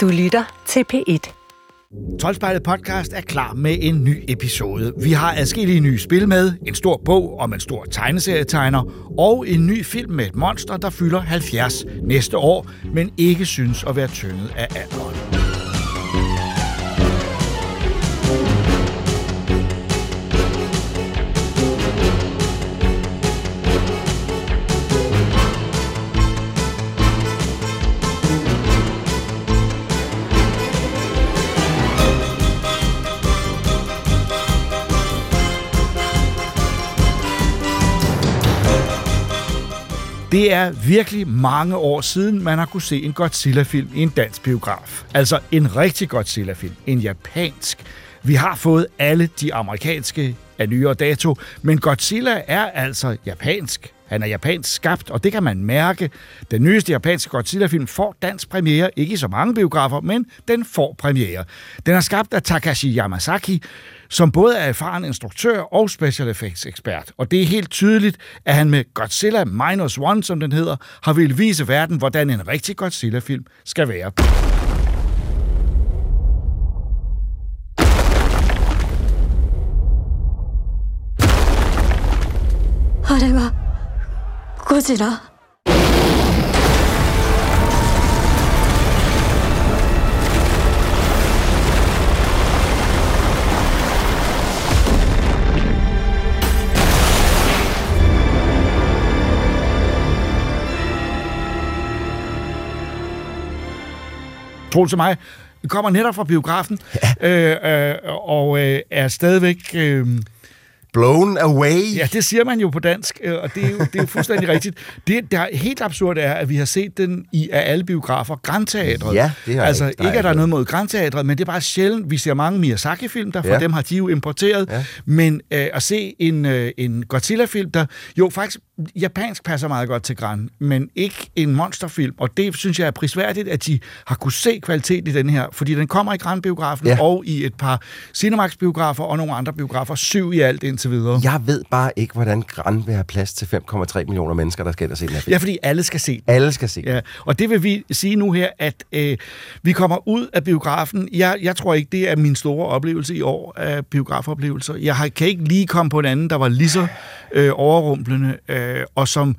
Du lytter til P1. Troldspejlet podcast er klar med en ny episode. Vi har adskillige nye spil med, en stor bog om en stor tegneserietegner, og en ny film med et monster, der fylder 70 næste år, men ikke synes at være tynget af alderen. Det er virkelig mange år siden, man har kunne se en Godzilla-film i en dansk biograf. Altså en rigtig Godzilla-film. En japansk. Vi har fået alle de amerikanske af nyere dato, men Godzilla er altså japansk. Han er japansk skabt, og det kan man mærke. Den nyeste japanske Godzilla-film får dansk premiere, ikke i så mange biografer, men den får premiere. Den er skabt af Takashi Yamazaki, som både er erfaren instruktør og special effects ekspert. Og det er helt tydeligt, at han med Godzilla Minus One, som den hedder, har ville vise verden, hvordan en rigtig Godzilla-film skal være. Det var Godzilla. Troels og mig kommer netop fra biografen, ja. øh, øh, og øh, er stadigvæk... Øh, Blown away. Ja, det siger man jo på dansk, øh, og det er jo, det er jo fuldstændig rigtigt. Det, der er helt absurd er, at vi har set den i af alle biografer, Grandteatret. Ja, det har Altså ikke. ikke, at der er noget mod Grandteatret, men det er bare sjældent. Vi ser mange Miyazaki-film, der for Ja. dem har de jo importeret. Ja. Men øh, at se en, øh, en Godzilla-film, der jo faktisk japansk passer meget godt til Grand, men ikke en monsterfilm. Og det synes jeg er prisværdigt, at de har kunne se kvalitet i den her, fordi den kommer i Grand-biografen Ja. og i et par Cinemax-biografer og nogle andre biografer. Syv i alt indtil videre. Jeg ved bare ikke, hvordan Gran vil have plads til 5,3 millioner mennesker, der skal ind og se den her film. Ja, fordi alle skal se den. Alle skal se. Ja, og det vil vi sige nu her, at øh, vi kommer ud af biografen. Jeg, jeg tror ikke, det er min store oplevelse i år af biografoplevelser. Jeg har, kan ikke lige komme på en anden, der var lige så øh, overrumplende, øh, og som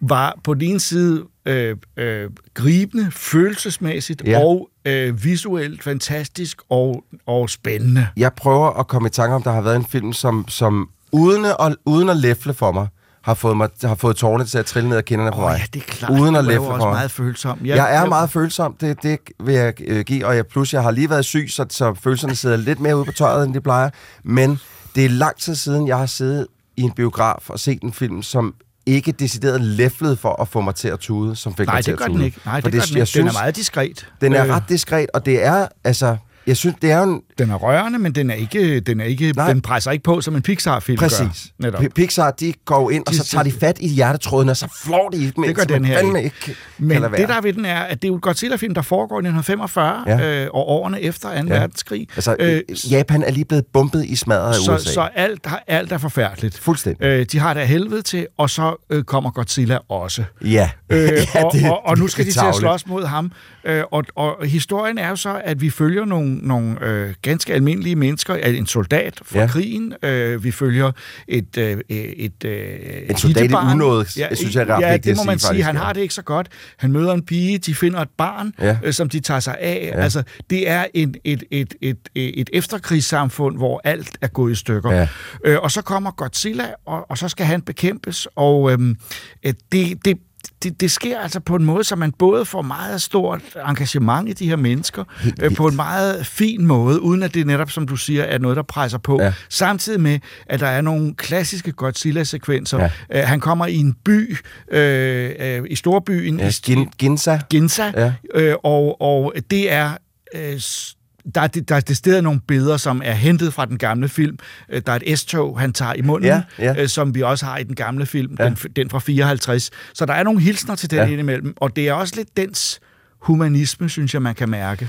var på den ene side øh, øh, gribende, følelsesmæssigt Ja. og øh, visuelt fantastisk og, og spændende. Jeg prøver at komme i tanke om, der har været en film, som, som uden, at, uden at læfle for mig, har fået, mig, har fået tårne til at trille ned ad kinderne på Åh mig. ja, det er klart. Uden at læfle også for mig. meget følsom. Jeg er meget følsom, det, det vil jeg øh, give, og jeg, plus jeg har lige været syg, så, så følelserne sidder lidt mere ude på tøjet, end de plejer. Men det er lang tid siden, jeg har siddet i en biograf og set en film, som ikke decideret læflede for at få mig til at tude, som fik Nej, mig til det at gør tude. den ikke. Nej, For det, gør den jeg ikke. Den er meget diskret. den er Øh, ret diskret, og det er, altså, jeg synes, det er jo en, Den er rørende, men den er ikke, den er ikke, Nej. den presser ikke på, som en Pixar-film gør. Præcis. Netop. P- Pixar, de går ind, og De- så tager de fat i hjertetråden, og så flår de i dem, Det gør den her ikke. ikke Men det, der er ved den, er, at det er jo en Godzilla-film, der foregår i 1945, Ja. øh, og årene efter 2. Ja. Verdenskrig. Altså, Øh, Japan er lige blevet bumpet i smadret af så, USA. så alt, alt er forfærdeligt. Fuldstændig. Øh, de har det af helvede til, og så øh, kommer Godzilla også. Ja. Øh, ja og, og, og nu skal de det til er at slås mod ham. Øh, og, og historien er jo så, at vi følger nogle, nogle øh, ganske almindelige mennesker, en soldat fra ja. Ja. krigen. Øh, vi følger et, øh, et, øh, En soldat i unåde, synes jeg er ret Ja, det må sige, man sige. faktisk, Han ja. har det ikke så godt. Han møder en pige, de finder et barn, Ja. øh, som de tager sig af. Ja. Altså, det er et, et, et, et, et efterkrigssamfund, hvor alt er gået i stykker. Ja. Øh, og så kommer Godzilla, og, og så skal han bekæmpes, og øhm, øh, det, det, det, det sker altså på en måde, så man både får meget stort engagement i de her mennesker, øh, på en meget fin måde, uden at det netop, som du siger, er noget, der presser på. Ja. Samtidig med, at der er nogle klassiske Godzilla-sekvenser. Ja. Øh, han kommer i en by, øh, øh, i storbyen, Ja, i, Gin, Ginza. Ginza, Ja. øh, og, og det er... Øh, der er, der er decideret nogle billeder, som er hentet fra den gamle film. Øh, Der er et S-tog, han tager i munden, Ja, ja. Øh, som vi også har i den gamle film, Ja. den, den fra 54. Så der er nogle hilsner til den Ja. indimellem, og det er også lidt dens humanisme, synes jeg, man kan mærke.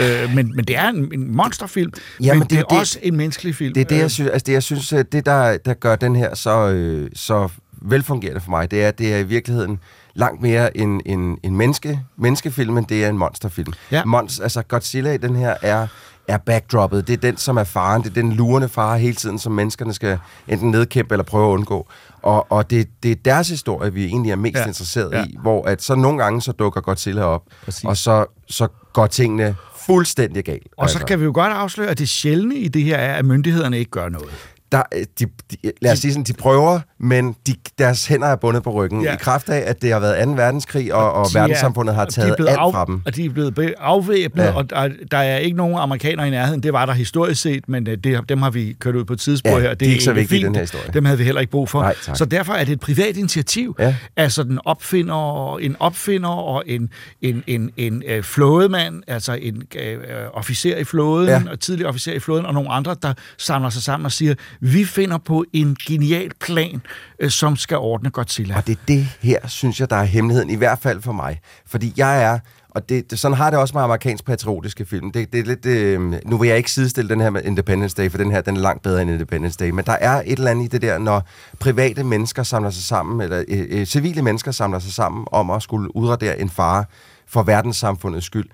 Øh, men, men det er en, en monsterfilm, Ja, men, men det er det- det- også en menneskelig film. Det er det, Øh, jeg synes, altså det, jeg synes øh, det der, der gør den her så, øh, så velfungerende for mig, det er, det er i virkeligheden langt mere en, en, en menneske, menneskefilm, end det er en monsterfilm. Ja. Mons, altså Godzilla i den her er er backdroppet. Det er den, som er faren. Det er den lurende fare hele tiden, som menneskerne skal enten nedkæmpe eller prøve at undgå. Og, og det, det er deres historie, vi egentlig er mest Ja. interesseret Ja. i, hvor at så nogle gange så dukker Godzilla op, Præcis. og så, så går tingene fuldstændig galt. Og så kan vi jo godt afsløre, at det sjældne i det her er, at myndighederne ikke gør noget. der, øh, de, de, lad os sige sådan, de prøver, men de, deres hænder er bundet på ryggen. Ja. I kraft af, at det har været 2. verdenskrig, og, og er- verdenssamfundet har og taget alt af, fra dem. Og de er blevet afvæbnet, ja. Og der, der er ikke nogen amerikanere i nærheden. Det var der historisk set, men øh, det, dem har vi kørt ud på et tidsspor Ja, her. de er ikke så vigtige i den her historie. Dem havde vi heller ikke brug for. Nej, tak. så derfor er det et privat initiativ. Ja. Altså den opfinder, og en opfinder og en, en, en, en øh, flådemand, altså en øh, officer i flåden. Ja. og tidligere officer i flåden, og nogle andre, der samler sig sammen og siger, vi finder på en genial plan, øh, som skal ordne Godzilla. Og det er det her, synes jeg, der er hemmeligheden, i hvert fald for mig. Fordi jeg er, og det, det, sådan har det også med amerikansk patriotiske film. Det, det er lidt, øh, nu vil jeg ikke sidestille den her med Independence Day, for den her den er langt bedre end Independence Day. Men der er et eller andet i det der, når private mennesker samler sig sammen, eller øh, øh, civile mennesker samler sig sammen om at skulle udradere en fare for verdenssamfundets skyld.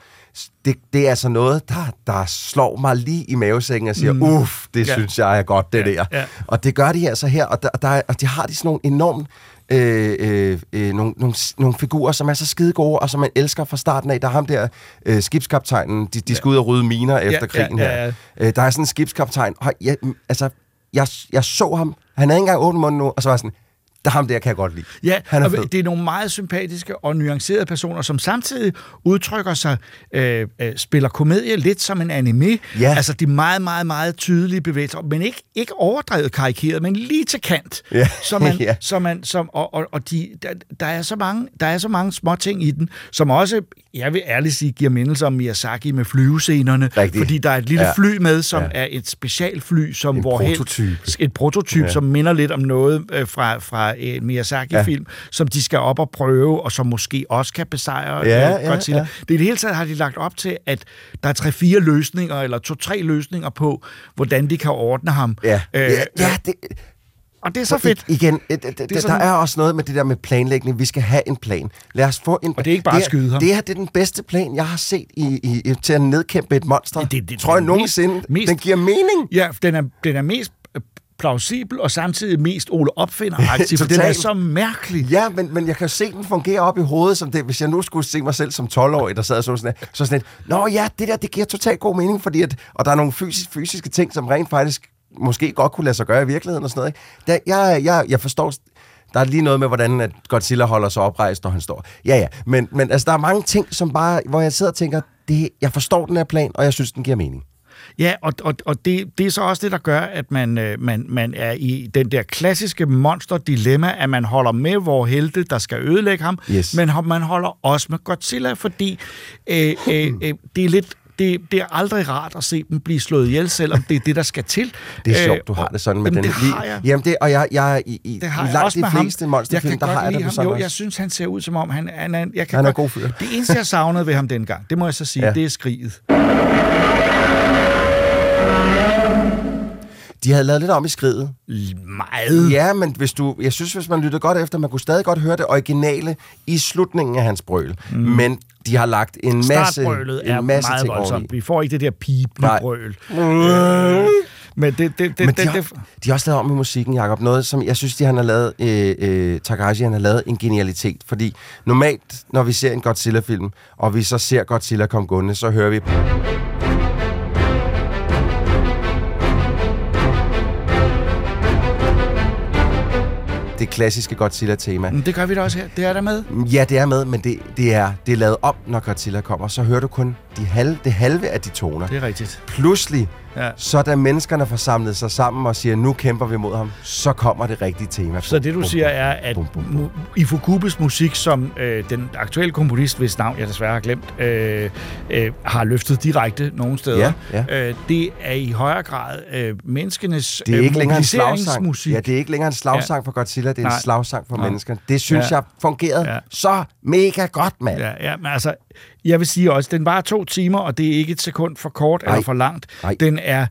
Det, det er altså noget, der, der slår mig lige i mavesækken og siger, mm. uff, det Ja. ja. synes jeg er godt, det Ja, der. ja. Og det gør de altså her, og, der, og, der, er- og de har de sådan nogle enormt øh, øh, øh, nogle, nogle, nogle figurer, som er så skide gode, og som man elsker fra starten af. Der er ham der, øh, skibskaptajnen, de, de skal ud og rydde miner efter krigen ja, her. ja. Øh, der er sådan en skibskaptajn, og jeg, altså, jeg, jeg så ham, han havde ikke engang åbnet munden nu, og så var jeg sådan, der ham der kan jeg godt lide. Ja, han er og fed. det er nogle meget sympatiske og nuancerede personer, som samtidig udtrykker sig, øh, øh, spiller komedie lidt som en anime. Ja. Altså de meget, meget, meget tydelige bevægelser, men ikke, ikke overdrevet karikeret, men lige til kant. Ja. Så man, Ja. så man, som, og, og, og de, der, der, er så mange, der er så mange små ting i den, som også, jeg vil ærligt sige, giver mindelser om Miyazaki med flyvescenerne. Rigtigt. Fordi der er et lille Ja. fly med, som Ja. er et specialfly, som En hvorhen- prototype. et prototype, ja. Ja. som minder lidt om noget øh, fra, fra en Miyazaki-film, ja. som de skal op og prøve, og som måske også kan besejre Ja, øh, ja, Godzilla. ja. Det i det hele taget har de lagt op til, at der er tre-fire løsninger, eller to-tre løsninger på, hvordan de kan ordne ham. Ja, Øh, ja, ja det, Og det er så fedt. I, igen, det, det, det, sådan- der er også noget med det der med planlægning. Vi skal have en plan. Lad os få en Og det er ikke bare at skyde ham. Det her det er den bedste plan, jeg har set i, i, i, til at nedkæmpe et monster. Det- det- det- tror jeg det- nogensinde. mest- mest- den giver mening. Ja, den er, den er mest øh, plausibel, og samtidig mest Ole Opfinder-agtig, for den er så mærkelig. Ja, men, men jeg kan se den fungere op i hovedet, som det, hvis jeg nu skulle se mig selv som 12-årig, der sad og så sådan, så sådan et, Nå ja, det der, det giver totalt god mening, fordi at, og der er nogle fysisk, fysiske ting, som rent faktisk måske godt kunne lade sig gøre i virkeligheden og sådan noget. Ikke? Der, jeg, jeg, jeg forstår, der er lige noget med, hvordan at Godzilla holder sig oprejst, når han står. Ja, ja, men, men altså, der er mange ting, som bare, hvor jeg sidder og tænker, det, jeg forstår den her plan, og jeg synes, den giver mening. Ja, og, og, og det, det er så også det, der gør, at man, øh, man, man er i den der klassiske monster-dilemma, at man holder med hvor helte, der skal ødelægge ham, Yes. men man holder også med Godzilla, fordi øh, øh, øh, det er lidt det, det er aldrig rart at se dem blive slået ihjel, selvom det er det, der skal til. Det er Øh, sjovt, du har det sådan med jamen, den. Det har jeg. Jamen det, og jeg, jeg i, i, Det har jeg langt også de fleste monsterfilm, der har jeg det sådan Jo, også. jeg synes, han ser ud som om, han, han er... Jeg kan Han er godt, god fyr. Det eneste, jeg savnede ved ham dengang, det må jeg så sige. Ja. det er skriget. De havde lavet lidt om i skridet. Meget. Ja, men hvis du, jeg synes, hvis man lyttede godt efter, man kunne stadig godt høre det originale i slutningen af hans brøl. Mm. Men de har lagt en masse, er en masse meget ting voldsomt. oveni. Vi får ikke det der pibende Nej. brøl. Øh, men det, det, det, Men de, det, har, de har også lavet om i musikken, Jacob. Noget, som jeg synes, de han har lavet, øh, øh, Takahashi, han har lavet en genialitet. Fordi normalt, når vi ser en Godzilla-film, og vi så ser Godzilla komme gående, så hører vi... Det klassiske Godzilla-tema. Men det gør vi da også her. Det er der med. Ja, det er med, men det, det, er, det er lavet op, når Godzilla kommer. Så hører du kun de halve, det halve af de toner. Det er rigtigt. Pludselig, Ja. så da menneskerne får samlet sig sammen og siger, nu kæmper vi mod ham, så kommer det rigtige tema. Så det, du Bum, siger, bum, er, at bum, bum, bum. Ifukubes musik, som øh, den aktuelle komponist, hvis navn jeg desværre har glemt, øh, øh, har løftet direkte nogle steder, Ja, Øh, det er i højere grad øh, menneskenes Det er øh, ikke længere en slagsang. mobiliseringsmusik. Ja, det er ikke længere en slagsang for Godzilla, det er Nej. en slagsang for Nej. mennesker. Det synes Ja. jeg fungerede Ja. så mega godt, mand. Ja, ja, men altså, jeg vil sige også, den var to timer, og det er ikke et sekund for kort Nej. eller for langt. Nej. Den er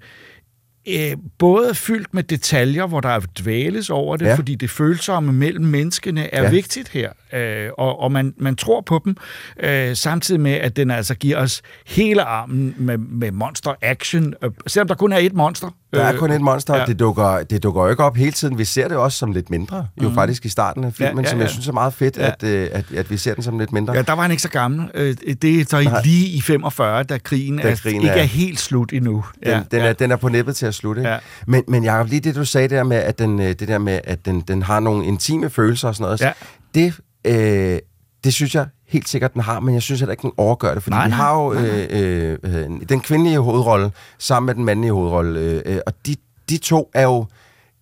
øh, både fyldt med detaljer, hvor der er dvæles over det, Ja. fordi det følsomme mellem menneskene er Ja. vigtigt her, øh, og, og man, man tror på dem, øh, samtidig med, at den altså giver os hele armen med, med monster action, øh, selvom der kun er et monster. Der er øh, kun et monster, ja. ja. det, dukker, det dukker jo ikke op hele tiden. Vi ser det også som lidt mindre, jo faktisk i starten af filmen, Mhm. Ja, ja, som jeg ja. synes er meget fedt, Ja. at, øh, at, at vi ser den som lidt mindre. Ja, der var han ikke så gammel. Øh, Det er så Nej. lige i 45, da krigen, Da krigen krigen ikke er- er helt slut endnu. Den, ja, den, er, den er på nippet til at slutte. Ikke? Ja. Men, men Jacob, lige det du sagde der med, at den, det der med, at den, den har nogle intime følelser og sådan noget, Ja. det, øh, det synes jeg helt sikkert, den har, men jeg synes heller ikke, den overgør det, fordi Nej, vi nej, har jo nej, øh, øh, øh, den kvindelige hovedrolle sammen med den mandlige hovedrolle, øh, øh, og de, de to er jo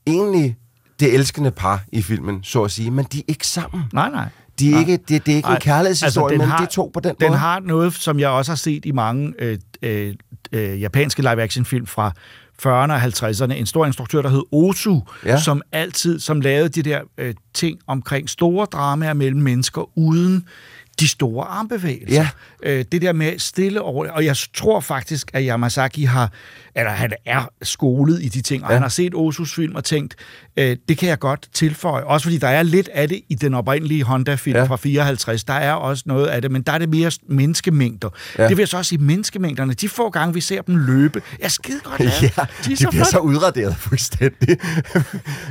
egentlig det elskende par i filmen, så at sige, men de er ikke sammen. Nej, nej. De er Nej. ikke, det, det er ikke en Nej, kærlighedshistorie, den men har- de to på den, Den måde. har noget, som jeg også har set i mange øh, øh, øh, japanske live-action-film fra 40'erne og 50'erne. En stor instruktør, der hed Ja. ja. som altid som lavede de der øh, ting omkring store dramaer mellem mennesker uden de store armbevægelser. Ja. Øh, det der med stille over... Og jeg tror faktisk, at Yamazaki har... Eller han er skolet i de ting, og Ja. han har set Ozus film og tænkt, øh, det kan jeg godt tilføje. Også fordi der er lidt af det i den oprindelige Honda-film Ja. fra 54. Der er også noget af det, men der er det mere menneskemængder. Ja. Det vil jeg så også sige, menneskemængderne, de få gange, vi ser dem løbe, er skide godt lavet. Ja, de, er de så bliver så udraderet fuldstændig.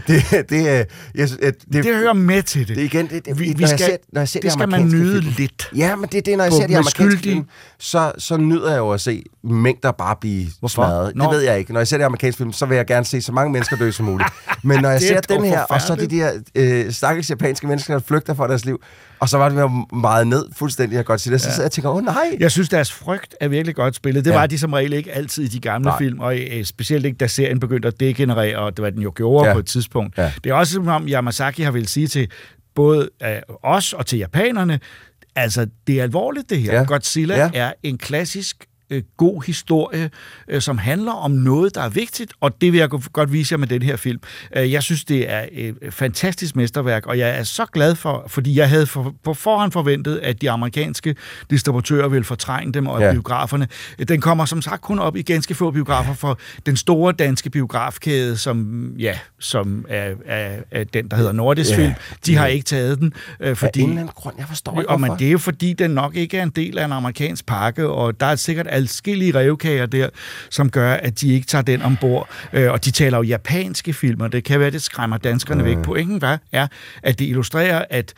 det, det, er- jeg, det, det hører med til det. det igen, det, det, Vi- vi når, jeg skal- ser, når jeg ser det de skal man nyde film, lidt. Ja, men det er det, når jeg På- ser de amerikanske film, så, så nyder jeg jo at se mængder bare blive Hvorfor? smadret. Det Nå. ved jeg ikke. Når jeg ser de amerikanske film, så vil jeg gerne se så mange mennesker dø som muligt. Men når jeg Det er ser den her, og så de der øh, stakkels japanske mennesker, der flygter fra deres liv, og så var det meget ned fuldstændig, jeg godt sige det, så sidder jeg tænker, åh oh, nej. Jeg synes, deres frygt er virkelig godt spillet. Det Ja. ja. var de som regel ikke altid i de gamle Nej. Film, og øh, specielt ikke, da serien begyndte at degenerere, og det var den jo gjorde Ja. ja. på et tidspunkt. Ja. Ja. Det er også som om Yamazaki har vil sige til både øh, os og til japanerne, altså, det er alvorligt det her. Ja. Godzilla ja. er en klassisk øh, god historie, øh, som handler om noget, der er vigtigt, og det vil jeg go- godt vise jer med den her film. Øh, jeg synes, det er et fantastisk mesterværk, og jeg er så glad for, fordi jeg havde for, på forhånd forventet, at de amerikanske distributører ville fortrænge dem, og Ja. biograferne. Den kommer som sagt kun op i ganske få biografer for den store danske biografkæde, som, ja, som er, er, er den, der hedder Nordisk Ja. Film. De har ikke taget den, øh, Fordi. Af en grund, jeg forstår ikke, Og hvorfor. det er jo fordi, den nok ikke er en del af en amerikansk pakke, og der er sikkert adskillige revkager der, som gør, at de ikke tager den ombord. Øh, og de taler jo japanske filmer. Det kan være, det skræmmer danskerne væk. Pointen var, er, at det illustrerer, at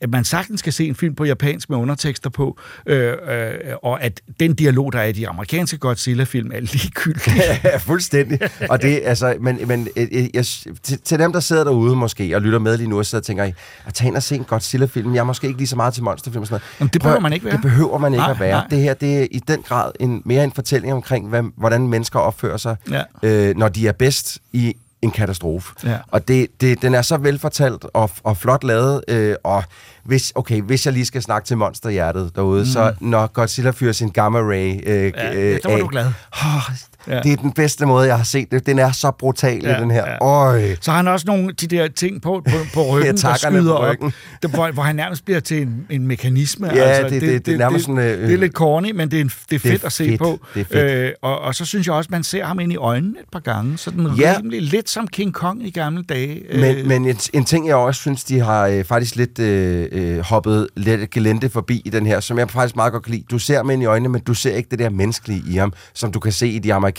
at man sagtens skal se en film på japansk med undertekster på, øh, øh, og at den dialog, der er i de amerikanske Godzilla-film, er ligegyldig. Ja, fuldstændig. Og det, altså, men, men øh, øh, jeg, til, til dem, der sidder derude måske og lytter med lige nu og sidder og tænker, at tage ind og se en Godzilla-film, jeg er måske ikke lige så meget til monsterfilm og sådan noget. Jamen, det Prøv- behøver man ikke være. Det behøver man ikke Nej, at være. nej. Det her, det er i den grad en, mere en fortælling omkring, hvad, hvordan mennesker opfører sig, Ja. øh, når de er bedst i en katastrofe. Ja. Og det, det, den er så velfortalt og, og flot lavet, øh, og hvis, okay, hvis jeg lige skal snakke til monsterhjertet derude, mm. så når Godzilla fyrer sin gamma ray øh, Ja, øh, af, du glad. Oh, Ja. Det er den bedste måde, jeg har set det. Den er så brutal ja, Ja, i den her. ja. Øj. Så har han også nogle de der ting på, på, på ryggen, der takkerne skyder på ryggen. op, der, hvor, hvor han nærmest bliver til en, en mekanisme. Ja, det- det- det er nærmest sådan, øh, det er lidt corny, men det er, en, det er fedt at se fedt. på. Det er fedt. Øh, og, og så synes jeg også, man ser ham ind i øjnene et par gange. Sådan Ja. ja. rimelig lidt som King Kong i gamle dage. Øh, Men, men en, en ting, jeg også synes, de har øh, faktisk lidt øh, øh, hoppet lidt gelente forbi i den her, som jeg faktisk meget godt kan lide. Du ser ham ind i øjnene, men du ser ikke det der menneskelige i ham, som du kan se i de amerikanske,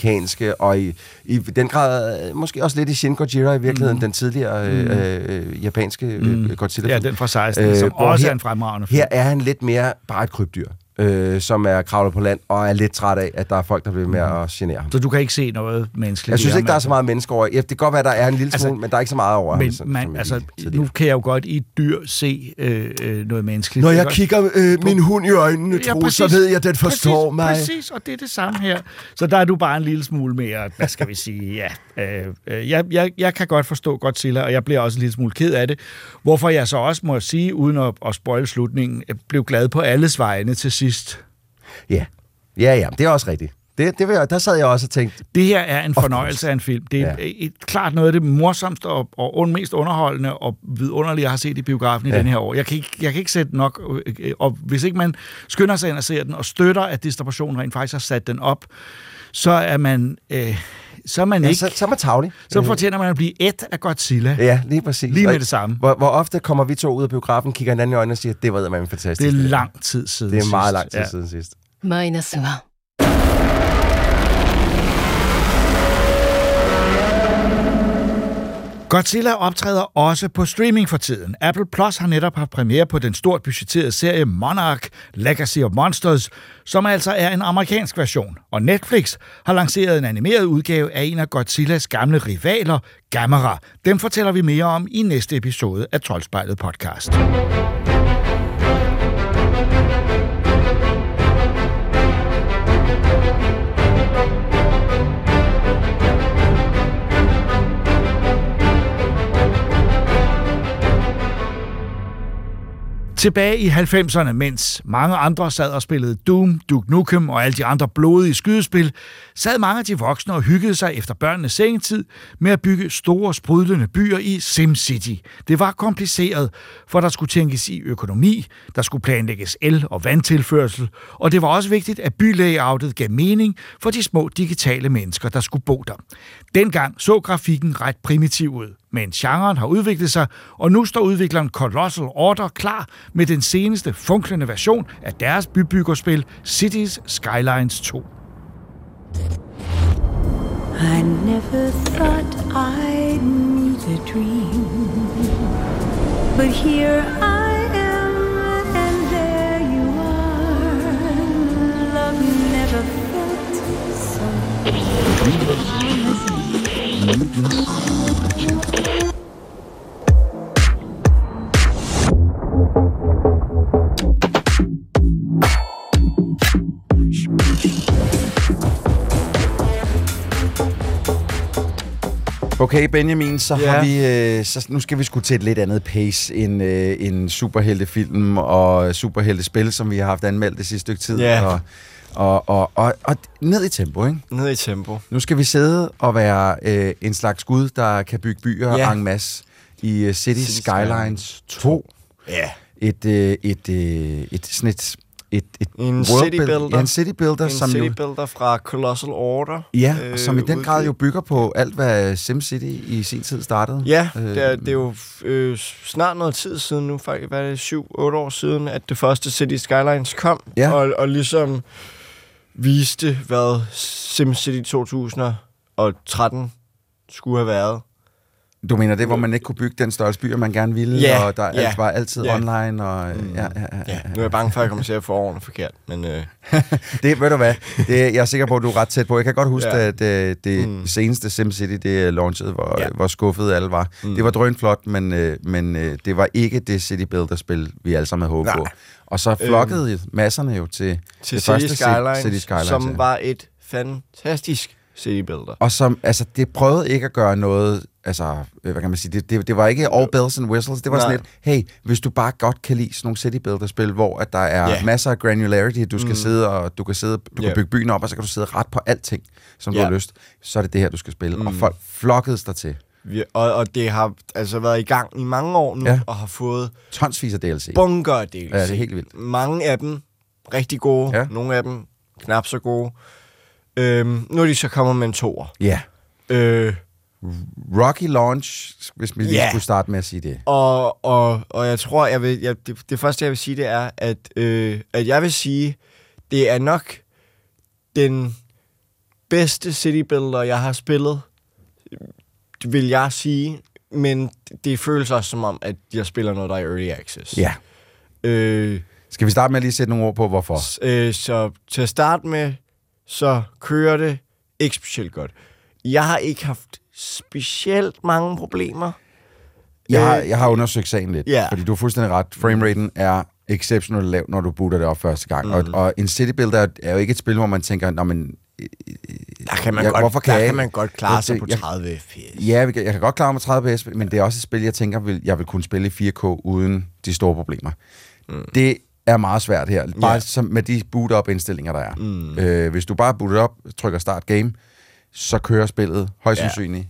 og i, i den grad, måske også lidt i Shin Gojira i virkeligheden, mm. den tidligere øh, øh, japanske øh, Godzilla. ja, den fra 16, Øh, som også her- er en fremragende film. Her er han lidt mere bare et krybdyr, øh, som er kravlet på land, og er lidt træt af, at der er folk, der bliver med at genere ham. Så du kan ikke se noget menneskeligt Jeg synes ham, ikke, der er altså. så meget mennesker over. Ja, det kan godt være, der er en lille Altså, smule, men der er ikke så meget over ham. Men som- man, jeg altså, nu kan jeg jo godt i et dyr se øh, øh, noget menneskeligt. Når jeg ikke? kigger øh, min hund i øjnene, Ja, Troels, så præcis. ved jeg, at den forstår præcis, mig. Præcis, og det er det samme her. Så der er du bare en lille smule mere, hvad skal vi sige, ja. Øh, øh, jeg, jeg, jeg kan godt forstå Godzilla, og jeg bliver også en lille smule ked af det. Hvorfor jeg så også må sige, uden at, at spoil slutningen, jeg blev glad på alles vegne til sidst. Ja, ja, ja, det er også rigtigt. Det, det vil jeg, der sad jeg også og tænkte, Det her er en fornøjelse af en film. Det er Ja. et, klart noget af det morsomste og, og mest underholdende og vidunderlige, jeg har set i biografen i Ja. den her år. Jeg kan ikke, jeg kan ikke sætte nok, øh, og hvis ikke man skynder sig ind og ser den, og støtter, at distributionen rent faktisk har sat den op, så er man... Øh, så er man Ja, ikke... så, så er man tavlig. Så fortjener man at blive et af Godzilla. Ja, lige præcis. Lige med Og det samme. Hvor, hvor ofte kommer vi to ud af biografen, kigger hinanden i øjnene og siger, det var man fantastisk. Det er lang tid siden Det er meget lang tid Ja. siden sidst. マイ Godzilla optræder også på streaming for tiden. Apple Plus har netop haft premiere på den stort budgetterede serie Monarch Legacy of Monsters, som altså er en amerikansk version. Og Netflix har lanceret en animeret udgave af en af Godzillas gamle rivaler, Gamera. Dem fortæller vi mere om i næste episode af Troldspejlet podcast. Tilbage i 90'erne, mens mange andre sad og spillede Doom, Duke Nukem og alle de andre blodige skydespil, sad mange af de voksne og hyggede sig efter børnenes sengetid med at bygge store, sprudlende byer i SimCity. Det var kompliceret, for der skulle tænkes i økonomi, der skulle planlægges el- og vandtilførsel, og det var også vigtigt, at bylayoutet gav mening for de små digitale mennesker, der skulle bo der. Dengang så grafikken ret primitiv ud, men genren har udviklet sig, og nu står udvikleren Colossal Order klar med den seneste funklende version af deres bybyggerspil Cities Skylines 2. I never thought I'd meet a dream. But here I Okay, Benjamin, så Ja. har vi, øh, så nu skal vi sgu til et lidt andet pace end øh, en superheltefilm og superheltespil, som vi har haft anmeldt det sidste stykke tid. Ja. Og, og, og, og, og ned i tempo, ikke? Ned i tempo. Nu skal vi sidde og være øh, en slags gud, der kan bygge byer Ja. en masse i uh, City, City Skylines 2. Ja. Et, øh, et, øh, et, sådan et, et, et En world city build- builder. Ja, en city builder, En som city jo, fra Colossal Order. ja, øh, som i den grad jo bygger på alt, hvad SimCity i sin tid startede. Ja, Øh, det er, det er jo øh, snart noget tid siden nu, faktisk, hvad er det, 7-8 år siden, at det første City Skylines kom, Ja. og, og ligesom viste, hvad SimCity 2013 skulle have været. Du mener det, hvor man ikke kunne bygge den størrelse byer, man gerne ville, Ja, og der ja, alt var altid ja. online, og mm. ja, ja, ja, Ja, nu er jeg bange for, at jeg kommer til at få årene forkert, men øh, Det, ved du hvad, det, jeg er sikker på, at du er ret tæt på. Jeg kan godt huske, Ja. ja. at det, det Mm. seneste SimCity, det launchede, hvor, Ja. ja. hvor skuffet alle var. Mm. Det var drønflot, men, øh, men øh, det var ikke det City Builder-spil, vi alle sammen havde håbet på. Og så flokkede øhm. masserne jo til, til det City første Skylines, City Skylines, som ja. var et fantastisk city builder. Og som, altså, det prøvede ikke at gøre noget, altså, øh, hvad kan man sige, det, det, det var ikke all bells and whistles, det var sådan Nej. lidt, hey, hvis du bare godt kan lide sådan nogle city builder spil, hvor at der er yeah. masser af granularity, du skal Mm. sidde og du kan sidde, du Ja. kan bygge byen op, og så kan du sidde ret på alting, som du Ja. har lyst, så er det det her, du skal spille. Mm. Og folk flokkedes der til. Vi, og, og det har altså været i gang i mange år nu, ja. Og har fået Tonsvis af DLC. bunker af DLC. Ja, det er helt vildt. Mange af dem rigtig gode. Ja. nogle af dem knap så gode. Øhm, nu er de så kommet med en toer. Ja. Øh, Rocky Launch, hvis vi lige Ja. skulle starte med at sige det. og, og, og jeg tror, jeg vil, jeg, det, det første, jeg vil sige, det er, at, øh, at jeg vil sige, det er nok den bedste city builder, jeg har spillet, vil jeg sige. Men det føles også som om, at jeg spiller noget, der er early access. Ja. Øh, Skal vi starte med at lige sætte nogle ord på, hvorfor? S- øh, så til at starte med, så kører det ikke specielt godt. Jeg har ikke haft specielt mange problemer. Jeg har, Øh, jeg har undersøgt sagen lidt, ja. fordi du har fuldstændig ret. Frameraten er exceptionelt lav, når du booter det op første gang. Mm. Og, og en City Builder er jo ikke et spil, hvor man tænker, Nå, men, Der kan man, Ja, godt, hvorfor kan der jeg kan man godt klare Jeg- sig på jeg- 30 fps. ja, jeg kan- jeg kan godt klare mig 30 PS, men det er også et spil, jeg tænker, vil, jeg vil kunne spille i 4K uden de store problemer. Mm. Det er meget svært her, bare Ja. som med de boot-up-indstillinger, der er. Mm. Øh, hvis du bare booter op, trykker start game, så kører spillet højst Ja. sandsynligt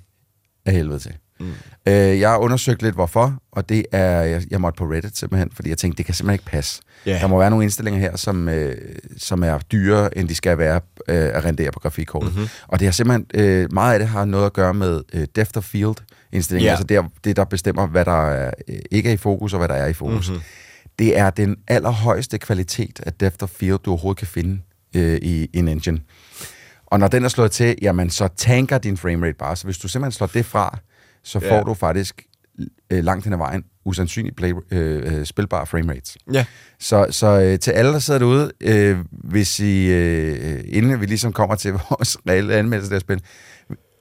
af helvede til. Mm. Øh, jeg har undersøgt lidt, hvorfor, og det er, jeg, jeg måtte på Reddit simpelthen, fordi jeg tænkte, det kan simpelthen ikke passe. Ja. Der må være nogle indstillinger her, som, øh, som er dyrere, end de skal være øh, at rendere på grafikkortet. Mhm. Mm-hmm. Og det har simpelthen, øh, meget af det har noget at gøre med øh, depth of field indstillinger, Ja. altså det, det, der bestemmer, hvad der er, øh, ikke er i fokus, og hvad der er i fokus. Mhm. Mm-hmm. Det er den allerhøjeste kvalitet af depth of field, du overhovedet kan finde øh, i en engine. Og når den er slået til, jamen så tanker din framerate bare. Så hvis du simpelthen slår det fra, så Ja. får du faktisk øh, langt hen ad vejen usandsynligt play, øh, øh, spilbare framerates. Ja. Så, så øh, til alle, der sidder derude, øh, hvis I, øh, inden vi ligesom kommer til vores reelle anmeldelse af spil,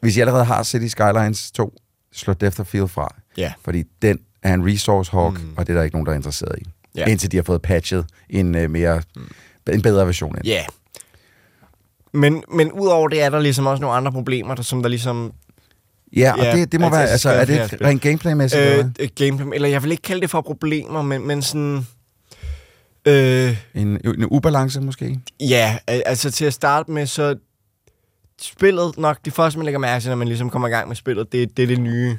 hvis I allerede har City Skylines 2, slå Depth of Field fra. Ja. Fordi den er en resource hog, mm. og det er der ikke nogen, der er interesseret i. Ja. Indtil de har fået patchet en, øh, mere, en bedre version ind. Ja. Men, men udover det er der ligesom også nogle andre problemer, der, som der ligesom... Ja, og Ja, det, det må altså, være, altså, er det spille. rent gameplaymæssigt? Øh, eller øh, gameplay, eller jeg vil ikke kalde det for problemer, men, men sådan... Øh, en, en ubalance måske? ja, al- altså til at starte med, så... Spillet nok, det første, man lægger mærke til, når man ligesom kommer i gang med spillet, det, det er det nye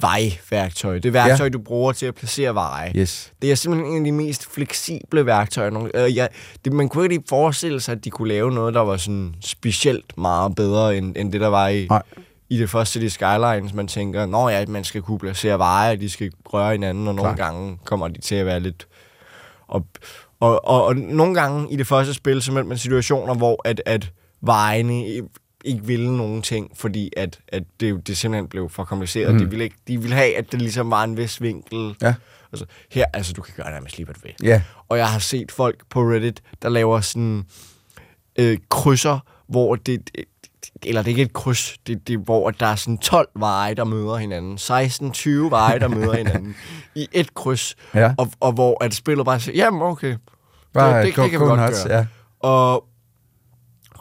vejværktøj. Det værktøj, ja. du bruger til at placere veje. Yes. Det er simpelthen en af de mest fleksible værktøjer. nogle- Øh, ja, det, man kunne ikke lige forestille sig, at de kunne lave noget, der var sådan specielt meget bedre, end, end det, der var i, Nej. i det første City Skylines. Man tænker, nå ja, man skal kunne placere veje, de skal røre hinanden, og nogle Klart. gange kommer de til at være lidt... Og, og, og, og nogle gange i det første spil, så mødte man situationer, hvor at, at vejene ikke ville nogen ting, fordi at, at det, det simpelthen blev for kompliceret. Mm. De, ville ikke, de ville have, at det ligesom var en vis vinkel. Ja. Altså, her, altså, du kan gøre nærmest lige, hvad du vil. Ja. Og jeg har set folk på Reddit, der laver sådan øh, krydser, hvor det, det eller det er ikke et kryds, det, det, hvor der er sådan 12 veje, der møder hinanden. 16-20 veje, der møder hinanden i et kryds. Ja. Og, og hvor at spillet bare siger, jamen okay, Bare det, det, det kan vi go godt nuts, gøre. ja. Og,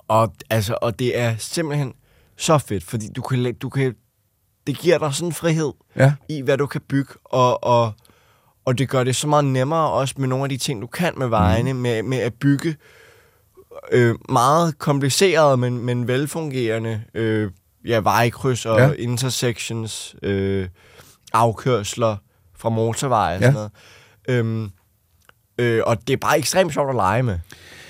og, altså, og det er simpelthen så fedt, fordi du kan, du kan, det giver dig sådan en frihed Ja. i, hvad du kan bygge, og, og, og det gør det så meget nemmere også med nogle af de ting, du kan med vejene, mm. med, med at bygge øh, meget komplicerede, men, men velfungerende øh, ja, vejkryds og Ja. intersections, øh, afkørsler fra motorveje og Ja. sådan noget. Øhm, øh, og det er bare ekstremt sjovt at lege med.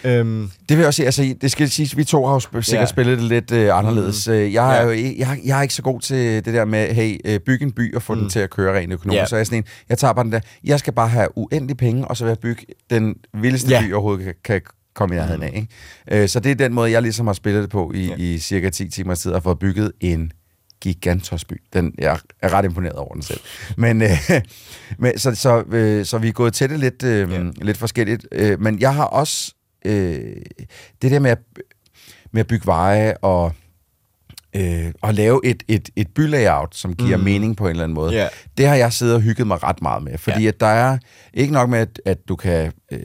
Øhm, Det vil jeg også sige, altså, det skal siges, vi to har jo sp- sikkert Ja. spillet det lidt øh, anderledes. Mm. Jeg, er Ja. jo, jeg, jeg er ikke så god til det der med, hey, øh, bygge en by og få mm. den til at køre rent økonomisk. Ja. Så er jeg sådan en, jeg tager bare den der, jeg skal bare have uendelig penge, og så vil jeg bygge den vildeste Ja. by, jeg overhovedet kan, kan komme i nærheden af. Ikke? Øh, så det er den måde, jeg ligesom har spillet det på i, Ja. i cirka 10 timers tid, og fået bygget en gigantosby. Den, jeg er ret imponeret over den selv. Men, øh, men så, så, øh, så vi er gået til det lidt, øh, Ja. lidt forskelligt. Øh, men jeg har også øh, det der med at, med at bygge veje og, øh, lave et, et, et bylayout, som giver mm. mening på en eller anden måde, Ja. det har jeg siddet og hygget mig ret meget med. Fordi ja. at der er ikke nok med, at, at du kan øh,